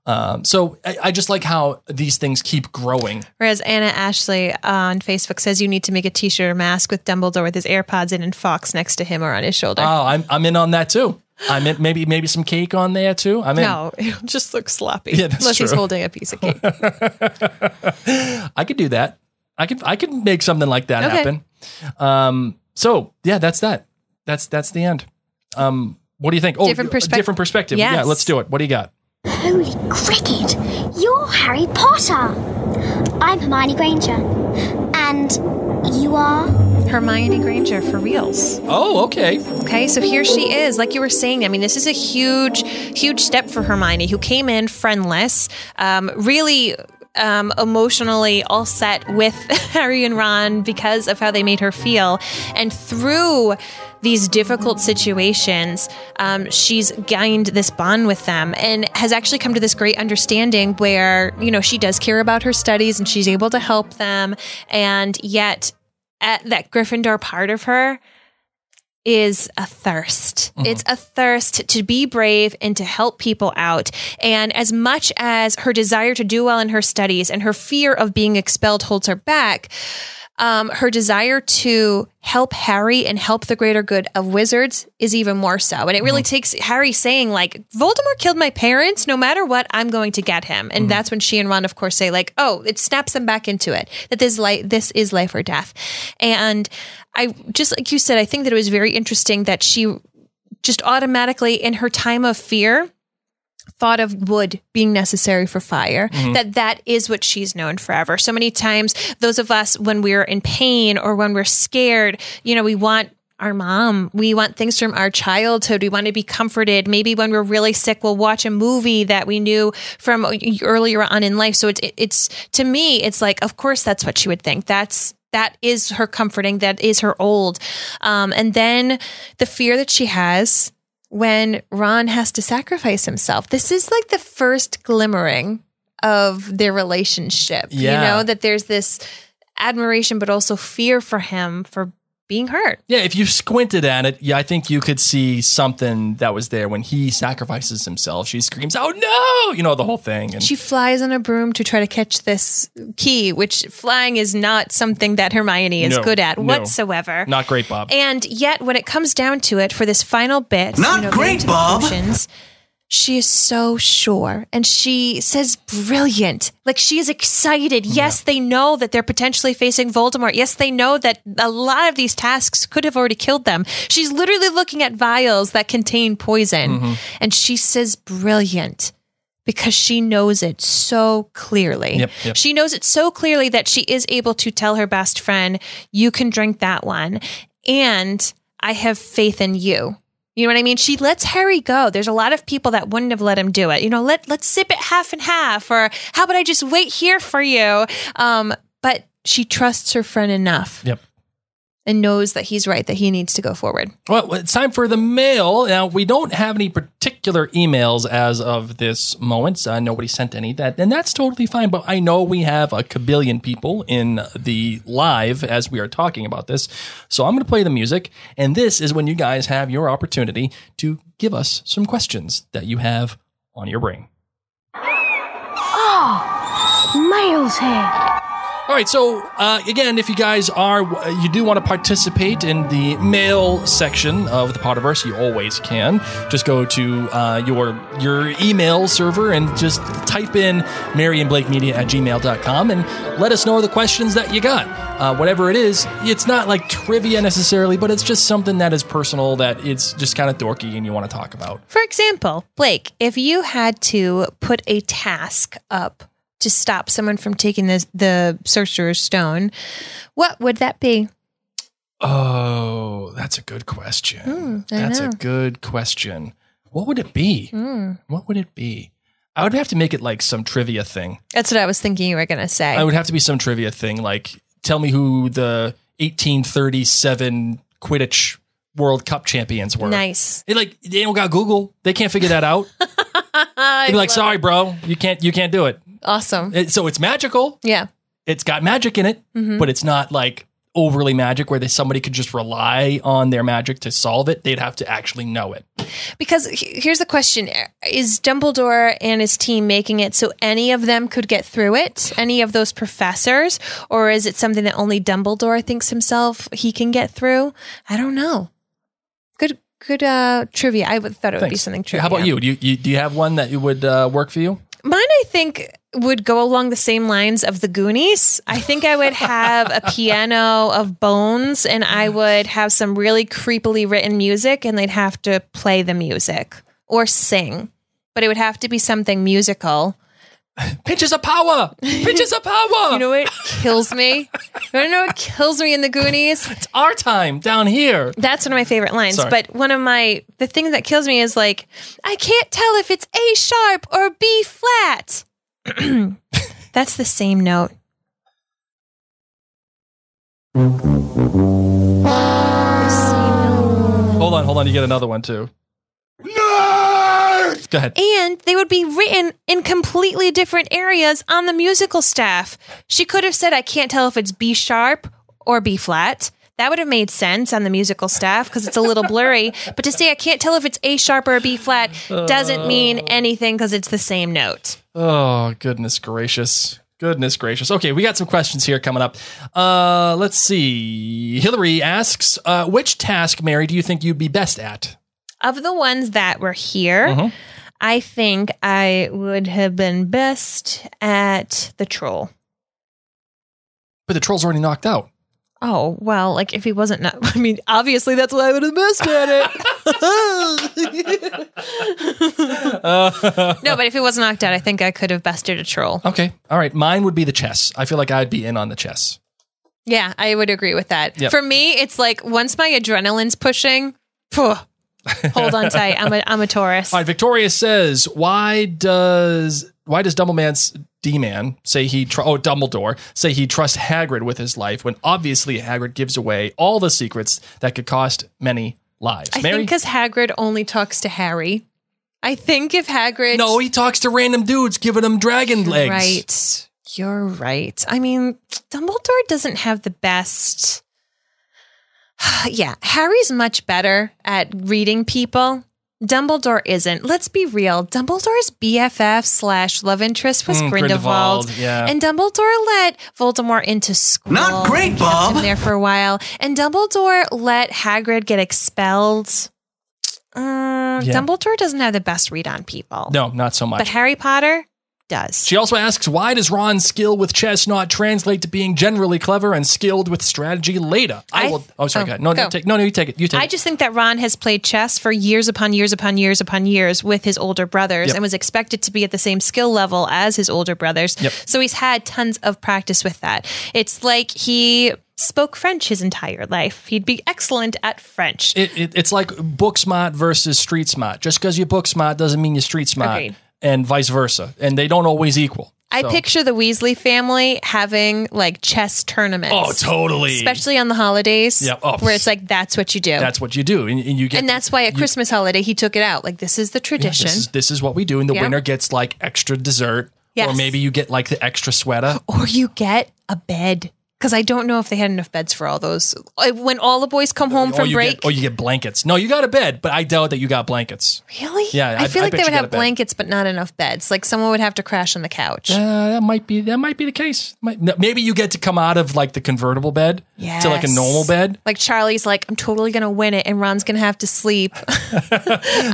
Um, so I, I just like how these things keep growing. Whereas Anna Ashley on Facebook says you need to make a t-shirt or mask with Dumbledore with his AirPods in and Fawkes next to him or on his shoulder. Oh, I'm I'm in on that too. I'm in maybe maybe some cake on there too. I'm in. no, it'll just look sloppy. Yeah, that's unless he's holding a piece of cake. I could do that. I could I could make something like that Okay. happen. Um, so yeah, that's that. That's that's the end. Um, what do you think? Oh, Different a perspec- different perspective. Yeah, let's do it. What do you got? Holy cricket! You're Harry Potter! I'm Hermione Granger. And you are? Hermione Granger for reals. Oh, okay. Okay, so here she is. Like you were saying, I mean, this is a huge, huge step for Hermione, who came in friendless, um, really um, emotionally all set with Harry and Ron because of how they made her feel. And through these difficult situations, um, she's gained this bond with them and has actually come to this great understanding where, you know, she does care about her studies and she's able to help them. And yet, at that Gryffindor part of her is a thirst. Mm-hmm. It's a thirst to be brave and to help people out. And as much as her desire to do well in her studies and her fear of being expelled holds her back, um, her desire to help Harry and help the greater good of wizards is even more so. And it really takes Harry saying, like, Voldemort killed my parents. No matter what, I'm going to get him. And that's when she and Ron, of course, say, like, oh, it snaps them back into it that this life, this is life or death. And I just like you said, I think that it was very interesting that she just automatically, in her time of fear, thought of wood being necessary for fire that that is what she's known forever. So many times those of us when we're in pain or when we're scared you know we want our mom we want things from our childhood we want to be comforted. Maybe when we're really sick we'll watch a movie that we knew from earlier on in life. So it's it's to me it's like of course that's what she would think. That's that is her comforting that is her old. Um, and then the fear that she has when Ron has to sacrifice himself. This is like the first glimmering of their relationship. Yeah. You know, that there's this admiration, but also fear for him for being hurt. Yeah, if you squinted at it, yeah, I think you could see something that was there when he sacrifices himself. She screams, "Oh no!" You know the whole thing. And She flies on a broom to try to catch this key, which flying is not something that Hermione is No, good at no. whatsoever. not great, Bob. And yet, when it comes down to it, for this final bit, Not you know, great, getting to the Bob. potions, she is so sure, and she says, "Brilliant!" Like she is excited. Yes, they know that they're potentially facing Voldemort. Yes, they know that a lot of these tasks could have already killed them. She's literally looking at vials that contain poison, Mm-hmm. and she says, "Brilliant." Because she knows it so clearly. Yep, yep. She knows it so clearly that she is able to tell her best friend, You can drink that one. And I have faith in you. You know what I mean? She lets Harry go. There's a lot of people that wouldn't have let him do it. You know, let let's sip it half and half, or how about I just wait here for you? Um, but she trusts her friend enough Yep. And knows that he's right, that he needs to go forward. Well, it's time for the mail. Now, we don't have any particular emails as of this moment. Uh, nobody sent any, that, and that's totally fine. But I know we have a kabillion people in the live as we are talking about this. So I'm going to play the music, and this is when you guys have your opportunity to give us some questions that you have on your brain. Mail's here. All right, so uh, again, if you guys are, you do want to participate in the mail section of the Potterverse, you always can. Just go to uh, your your email server and just type in Mary and Blake Media at gmail.com and let us know the questions that you got. Uh, whatever it is, it's not like trivia necessarily, but it's just something that is personal that it's just kind of dorky and you want to talk about. For example, Blake, if you had to put a task up to stop someone from taking the the sorcerer's stone, what would that be? Oh, that's a good question. I that's know. a good question. What would it be? Hmm. What would it be? I would have to make it like some trivia thing. That's what I was thinking you were going to say. I would have to be some trivia thing. Like, tell me who the 1837 Quidditch World Cup champions were. nice. They like they don't got Google. They can't figure that out. They'd be like, sorry, bro, you can't you can't do it. Awesome. It- So it's magical. Yeah. It's got magic in it, Mm-hmm. but it's not like overly magic where they, somebody could just rely on their magic to solve it. They'd have to actually know it. Because he- here's the question Is Dumbledore and his team making it so any of them could get through it? Any of those professors? Or is it something that only Dumbledore thinks himself he can get through? I don't know. Good, good uh, trivia. I would thought it would be Thanks. something trivia. How about you? Do you, you do you have one that you would uh, work for you? Mine, I think, would go along the same lines of the Goonies. I think I would have a piano of bones and I mm. would have some really creepily written music and they'd have to play the music or sing. But it would have to be something musical. Pinches of power. Pinches of power. You know what kills me? You know what kills me in the Goonies? it's our time down here. That's one of my favorite lines. Sorry. But one of my the thing that kills me is like I can't tell if it's A sharp or B flat. That's the same note. The same note. Hold on, hold on. You get another one too. Go ahead. And they would be written in completely different areas on the musical staff. She could have said, I can't tell if it's B sharp or B flat. That would have made sense on the musical staff because it's a little blurry. But to say I can't tell if it's A sharp or B flat doesn't mean anything because it's the same note. Oh goodness gracious! Goodness gracious. Okay, we got some questions here coming up. Uh, let's see. Hillary asks, uh, which task, Mary, do you think you'd be best at? Of the ones that were here, Mhm. I think I would have been best at the troll. But the troll's already knocked out. Oh, well, like if he wasn't, not, I mean, obviously that's why I would have best at it. no, but if he wasn't knocked out, I think I could have bested a troll. Okay. All right. Mine would be the chess. I feel like I'd be in on the chess. Yeah, I would agree with that. Yep. For me, it's like once my adrenaline's pushing, phew, hold on tight. I'm a I'm a Taurus. All right. Victoria says, why does why does Dumbleman's D-man say he tr- oh Dumbledore say he trusts Hagrid with his life when obviously Hagrid gives away all the secrets that could cost many lives? I Mary? think because Hagrid only talks to Harry. I think if Hagrid, no, he talks to random dudes giving them dragon legs. right, you're right. I mean, Dumbledore doesn't have the best. yeah, Harry's much better at reading people. Dumbledore isn't. Let's be real. Dumbledore's BFF slash love interest was Mm, Grindelwald. Grindelwald, yeah. And Dumbledore let Voldemort into school. Not great, and kept Bob. Him there for a while. And Dumbledore let Hagrid get expelled. Uh, Yeah. Dumbledore doesn't have the best read on people. No, not so much. But Harry Potter does. She also asks, why does Ron's skill with chess not translate to being generally clever and skilled with strategy later? I, I- will. Oh, sorry. oh. No, no, go. take, no, no, you take it. You take I it. just think that Ron has played chess for years upon years upon years upon years with his older brothers Yep. and was expected to be at the same skill level as his older brothers. Yep. So he's had tons of practice with that. It's like he spoke French his entire life. He'd be excellent at French. It, it, it's like book smart versus street smart. Just because you're book smart doesn't mean you're street smart, Agreed. And vice versa. And they don't always equal. I So- picture the Weasley family having like chess tournaments. Oh, totally. Especially on the holidays, Yep. Oh, where it's like that's what you do. That's what you do, and, and you get. and that's why at Christmas holiday he took it out. Like this is the yeah, tradition. this is this is what we do, and the Yeah. winner gets like extra dessert, or maybe you get like the extra sweater. or you get a bed because I don't know if they had enough beds for all those. When all the boys come home or from break, get, or you get blankets. No, you got a bed, but I doubt that you got blankets. really? Yeah, I I- feel I like they would have blankets, but not enough beds. Like someone would have to crash on the couch. Uh, that might be that might be the case. Might, maybe you get to come out of like the convertible bed to like a normal bed. Like Charlie's like, I'm totally gonna win it, and Ron's gonna have to sleep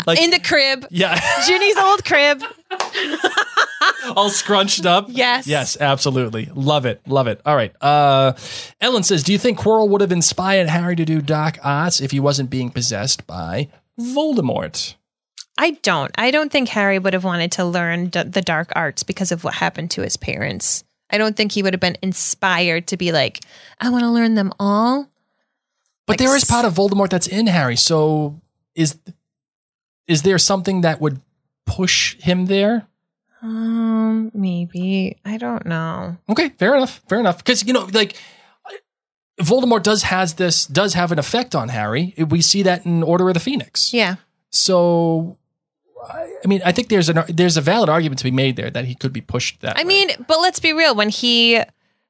like, in the crib, Yeah, Ginny's old crib. all scrunched up. Yes. yes, absolutely. Love it, love it. All right. Uh, Ellen says, "Do you think Quirrell would have inspired Harry to do dark arts if he wasn't being possessed by Voldemort?" I don't. I don't think Harry would have wanted to learn d- the dark arts because of what happened to his parents. I don't think he would have been inspired to be like, I want to learn them all. But Like there is part of Voldemort that's in Harry. So is is there something that would push him there? Um, maybe. I don't know. Okay, fair enough. Fair enough. Because you know, like Voldemort does has this does have an effect on Harry. We see that in Order of the Phoenix. Yeah. So, I I mean, I think there's an there's a valid argument to be made there that he could be pushed that. I way. mean, but let's be real. When he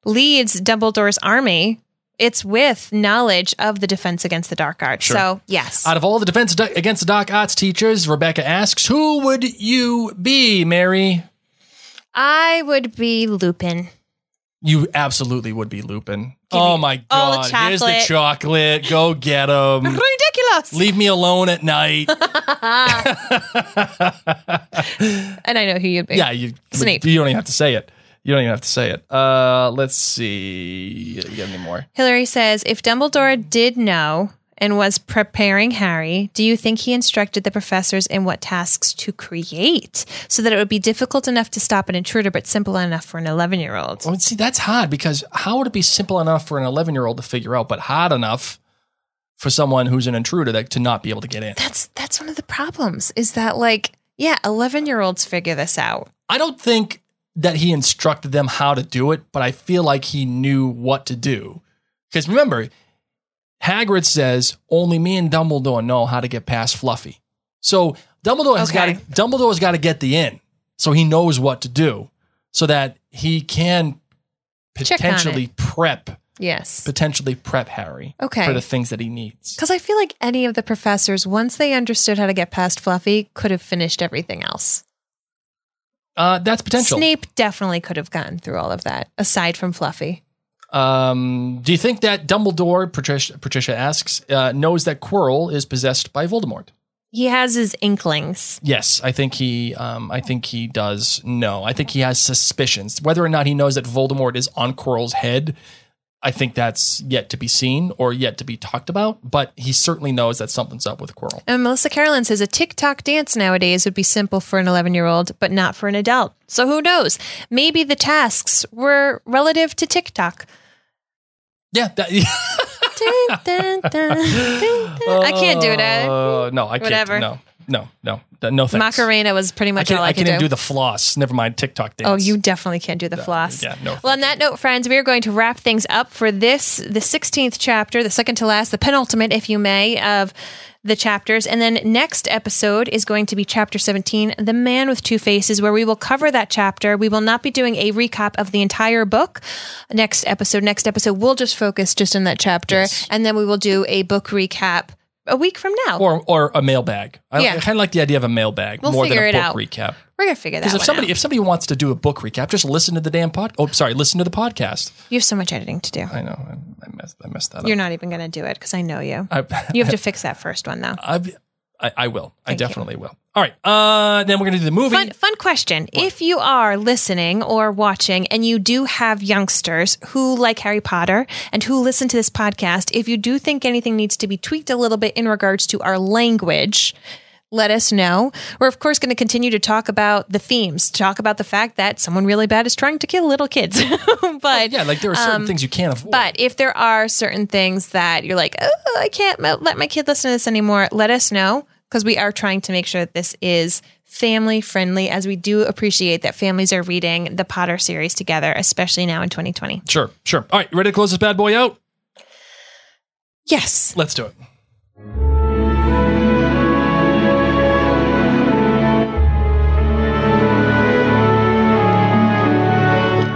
leads Dumbledore's army, it's with knowledge of the defense against the dark arts. Sure. So, yes. out of all the defense against the dark arts teachers, Rebecca asks, "Who would you be, Mary?" I would be Lupin. You absolutely would be Lupin. Oh my all the god! Here's the chocolate. Go get him. Ridiculous. Leave me alone at night. and I know who you'd be. Yeah, you. Snape. You don't even have to say it. You don't even have to say it. Uh, let's see. You got any more? Hillary says, if Dumbledore did know and was preparing Harry, do you think he instructed the professors in what tasks to create so that it would be difficult enough to stop an intruder, but simple enough for an 11 year old? Well, see, that's hard because how would it be simple enough for an 11 year old to figure out, but hard enough for someone who's an intruder that, to not be able to get in? That's that's one of the problems. Is that like, yeah, 11 year olds figure this out. I don't think that he instructed them how to do it, but I feel like he knew what to do. Because remember, Hagrid says only me and Dumbledore know how to get past Fluffy. So Dumbledore has Okay. got Dumbledore's got to get the in, so he knows what to do, so that he can potentially prep Yes. potentially prep Harry Okay. for the things that he needs. Because I feel like any of the professors, once they understood how to get past Fluffy, could have finished everything else. Uh, that's potential. Snape definitely could have gotten through all of that, aside from Fluffy. Um, do you think that Dumbledore, Patricia, Patricia asks, uh, knows that Quirrell is possessed by Voldemort? He has his inklings. Yes, I think he. Um, I think he does know. I think he has suspicions. Whether or not he knows that Voldemort is on Quirrell's head, I think that's yet to be seen or yet to be talked about. But he certainly knows that something's up with Quirrell. And Melissa Carolyn says a TikTok dance nowadays would be simple for an 11 year old, but not for an adult. So who knows? Maybe the tasks were relative to TikTok. Yeah, that, Dun, dun, dun, dun. I can't do that. Uh, no, I Whatever. can't. No, no, no, no. Thanks. Macarena was pretty much can't. all I, I could can't do. do the floss. Never mind TikTok oh, dance. Oh, you definitely can't do the floss. yeah, no, Well, on that note, friends, we are going to wrap things up for this, the 16th chapter, the second to last, the penultimate, if you may, of the chapters. And then next episode is going to be chapter 17, The Man with Two Faces, where we will cover that chapter. We will not be doing a recap of the entire book. Next episode, next episode, we'll just focus just on that chapter. Yes. And then we will do a book recap a week from now. or or a mailbag. I, Yeah. I kind of like the idea of a mailbag We'll more than a book out. recap. We're going to figure that Because if somebody out. if somebody wants to do a book recap, just listen to the damn pod. Oh, sorry, listen to the podcast. you have so much editing to do. I know I, I messed I messed that up. You're up. not even going to do it because I know you. I, You have to fix that first one, though. I've, I I will. I Thank you. definitely will. All right. Uh, then we're gonna do the movie. Fun, fun question. If you are listening or watching and you do have youngsters who like Harry Potter and who listen to this podcast, if you do think anything needs to be tweaked a little bit in regards to our language, let us know. We're, of course, going to continue to talk about the themes, talk about the fact that someone really bad is trying to kill little kids. but yeah, like there are certain um, things you can't avoid. but if there are certain things that you're like, oh, I can't let my kid listen to this anymore, let us know because we are trying to make sure that this is family friendly as we do appreciate that families are reading the Potter series together, especially now in 2020. sure, sure. All right, you ready to close this bad boy out? Yes. Let's do it.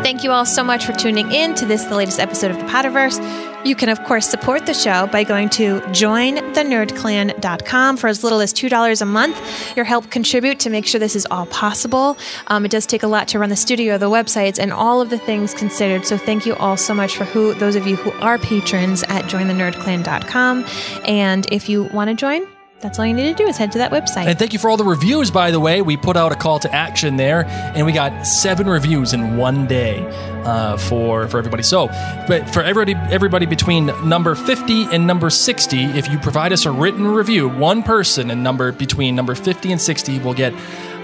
Thank you all so much for tuning in to this, the latest episode of the Potterverse. You can, of course, support the show by going to jointhenerdclan.com for as little as $2 a month. Your help contribute to make sure this is all possible. Um, it does take a lot to run the studio, the websites, and all of the things considered. So thank you all so much for who those of you who are patrons at jointhenerdclan.com. And if you want to join, that's all you need to do is head to that website. And thank you for all the reviews, by the way. We put out a call to action there, and we got seven reviews in one day uh, for for everybody. So, but for everybody, everybody between number fifty and number sixty, if you provide us a written review, one person in number between number fifty and sixty will get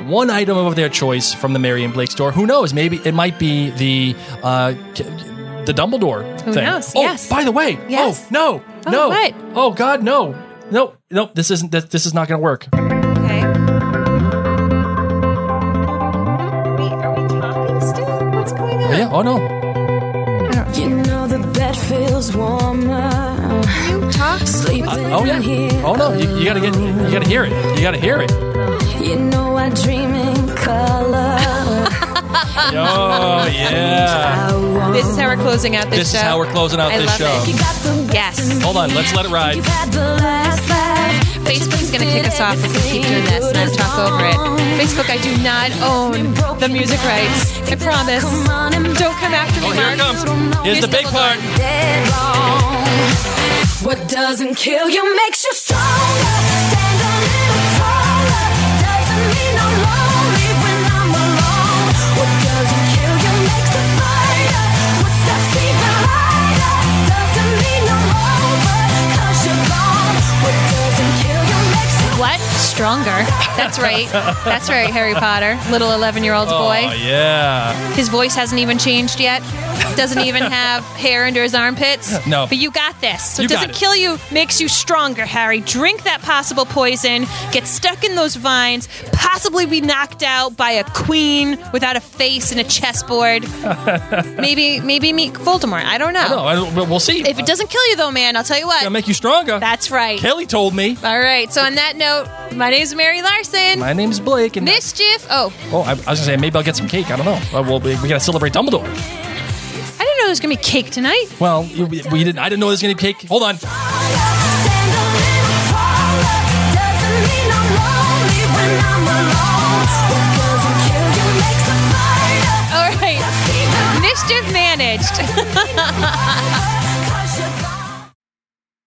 one item of their choice from the Mary and Blake store. Who knows? Maybe it might be the. Uh, the Dumbledore Who thing. knows? Oh, Yes. by the way, Yes. oh no, Oh, no, what? oh God, no, no, nope. This isn't. This, this is not going to work. Okay. Wait, are we talking still? What's going on? Yeah. Oh no. You know the bed feels warmer. You talk. Sleeping Oh yeah. here. Oh no. You, you gotta get. You gotta hear it. You gotta hear it. You know I dream in color. Oh yeah. This is how we're closing out this, This show. is how we're closing out I this love show. it. You got the Yes. Hold on. Let's let it ride. You've had the last laugh. Facebook's going to kick us off if we keep doing this and I talk over it. Facebook, I do not own the music rights. I promise. Come on and Don't come after me, Oh, here it comes. Here's the big part. What doesn't kill you makes you stronger. Stronger. That's right. That's right, Harry Potter. Little 11 year old boy. Oh yeah. His voice hasn't even changed yet. Doesn't even have hair under his armpits. No. But you got this. So You it got doesn't it. kill you, makes you stronger, Harry. Drink that possible poison, get stuck in those vines, possibly be knocked out by a queen without a face and a chessboard. maybe maybe meet Voldemort. I don't know. No, I don't, but we'll see. If it doesn't kill you though, man, I'll tell you what. It'll make you stronger. That's right. Kelly told me. All right. So on that note, my name is Mary Larson. My name's Blake, and Mischief. Oh, oh, I, I was gonna say maybe I'll get some cake. I don't know. Uh, well, we, we gotta celebrate Dumbledore there's gonna be cake tonight. Well, you- we didn't. I didn't know there was gonna be cake. Hold on. All right, mischief managed.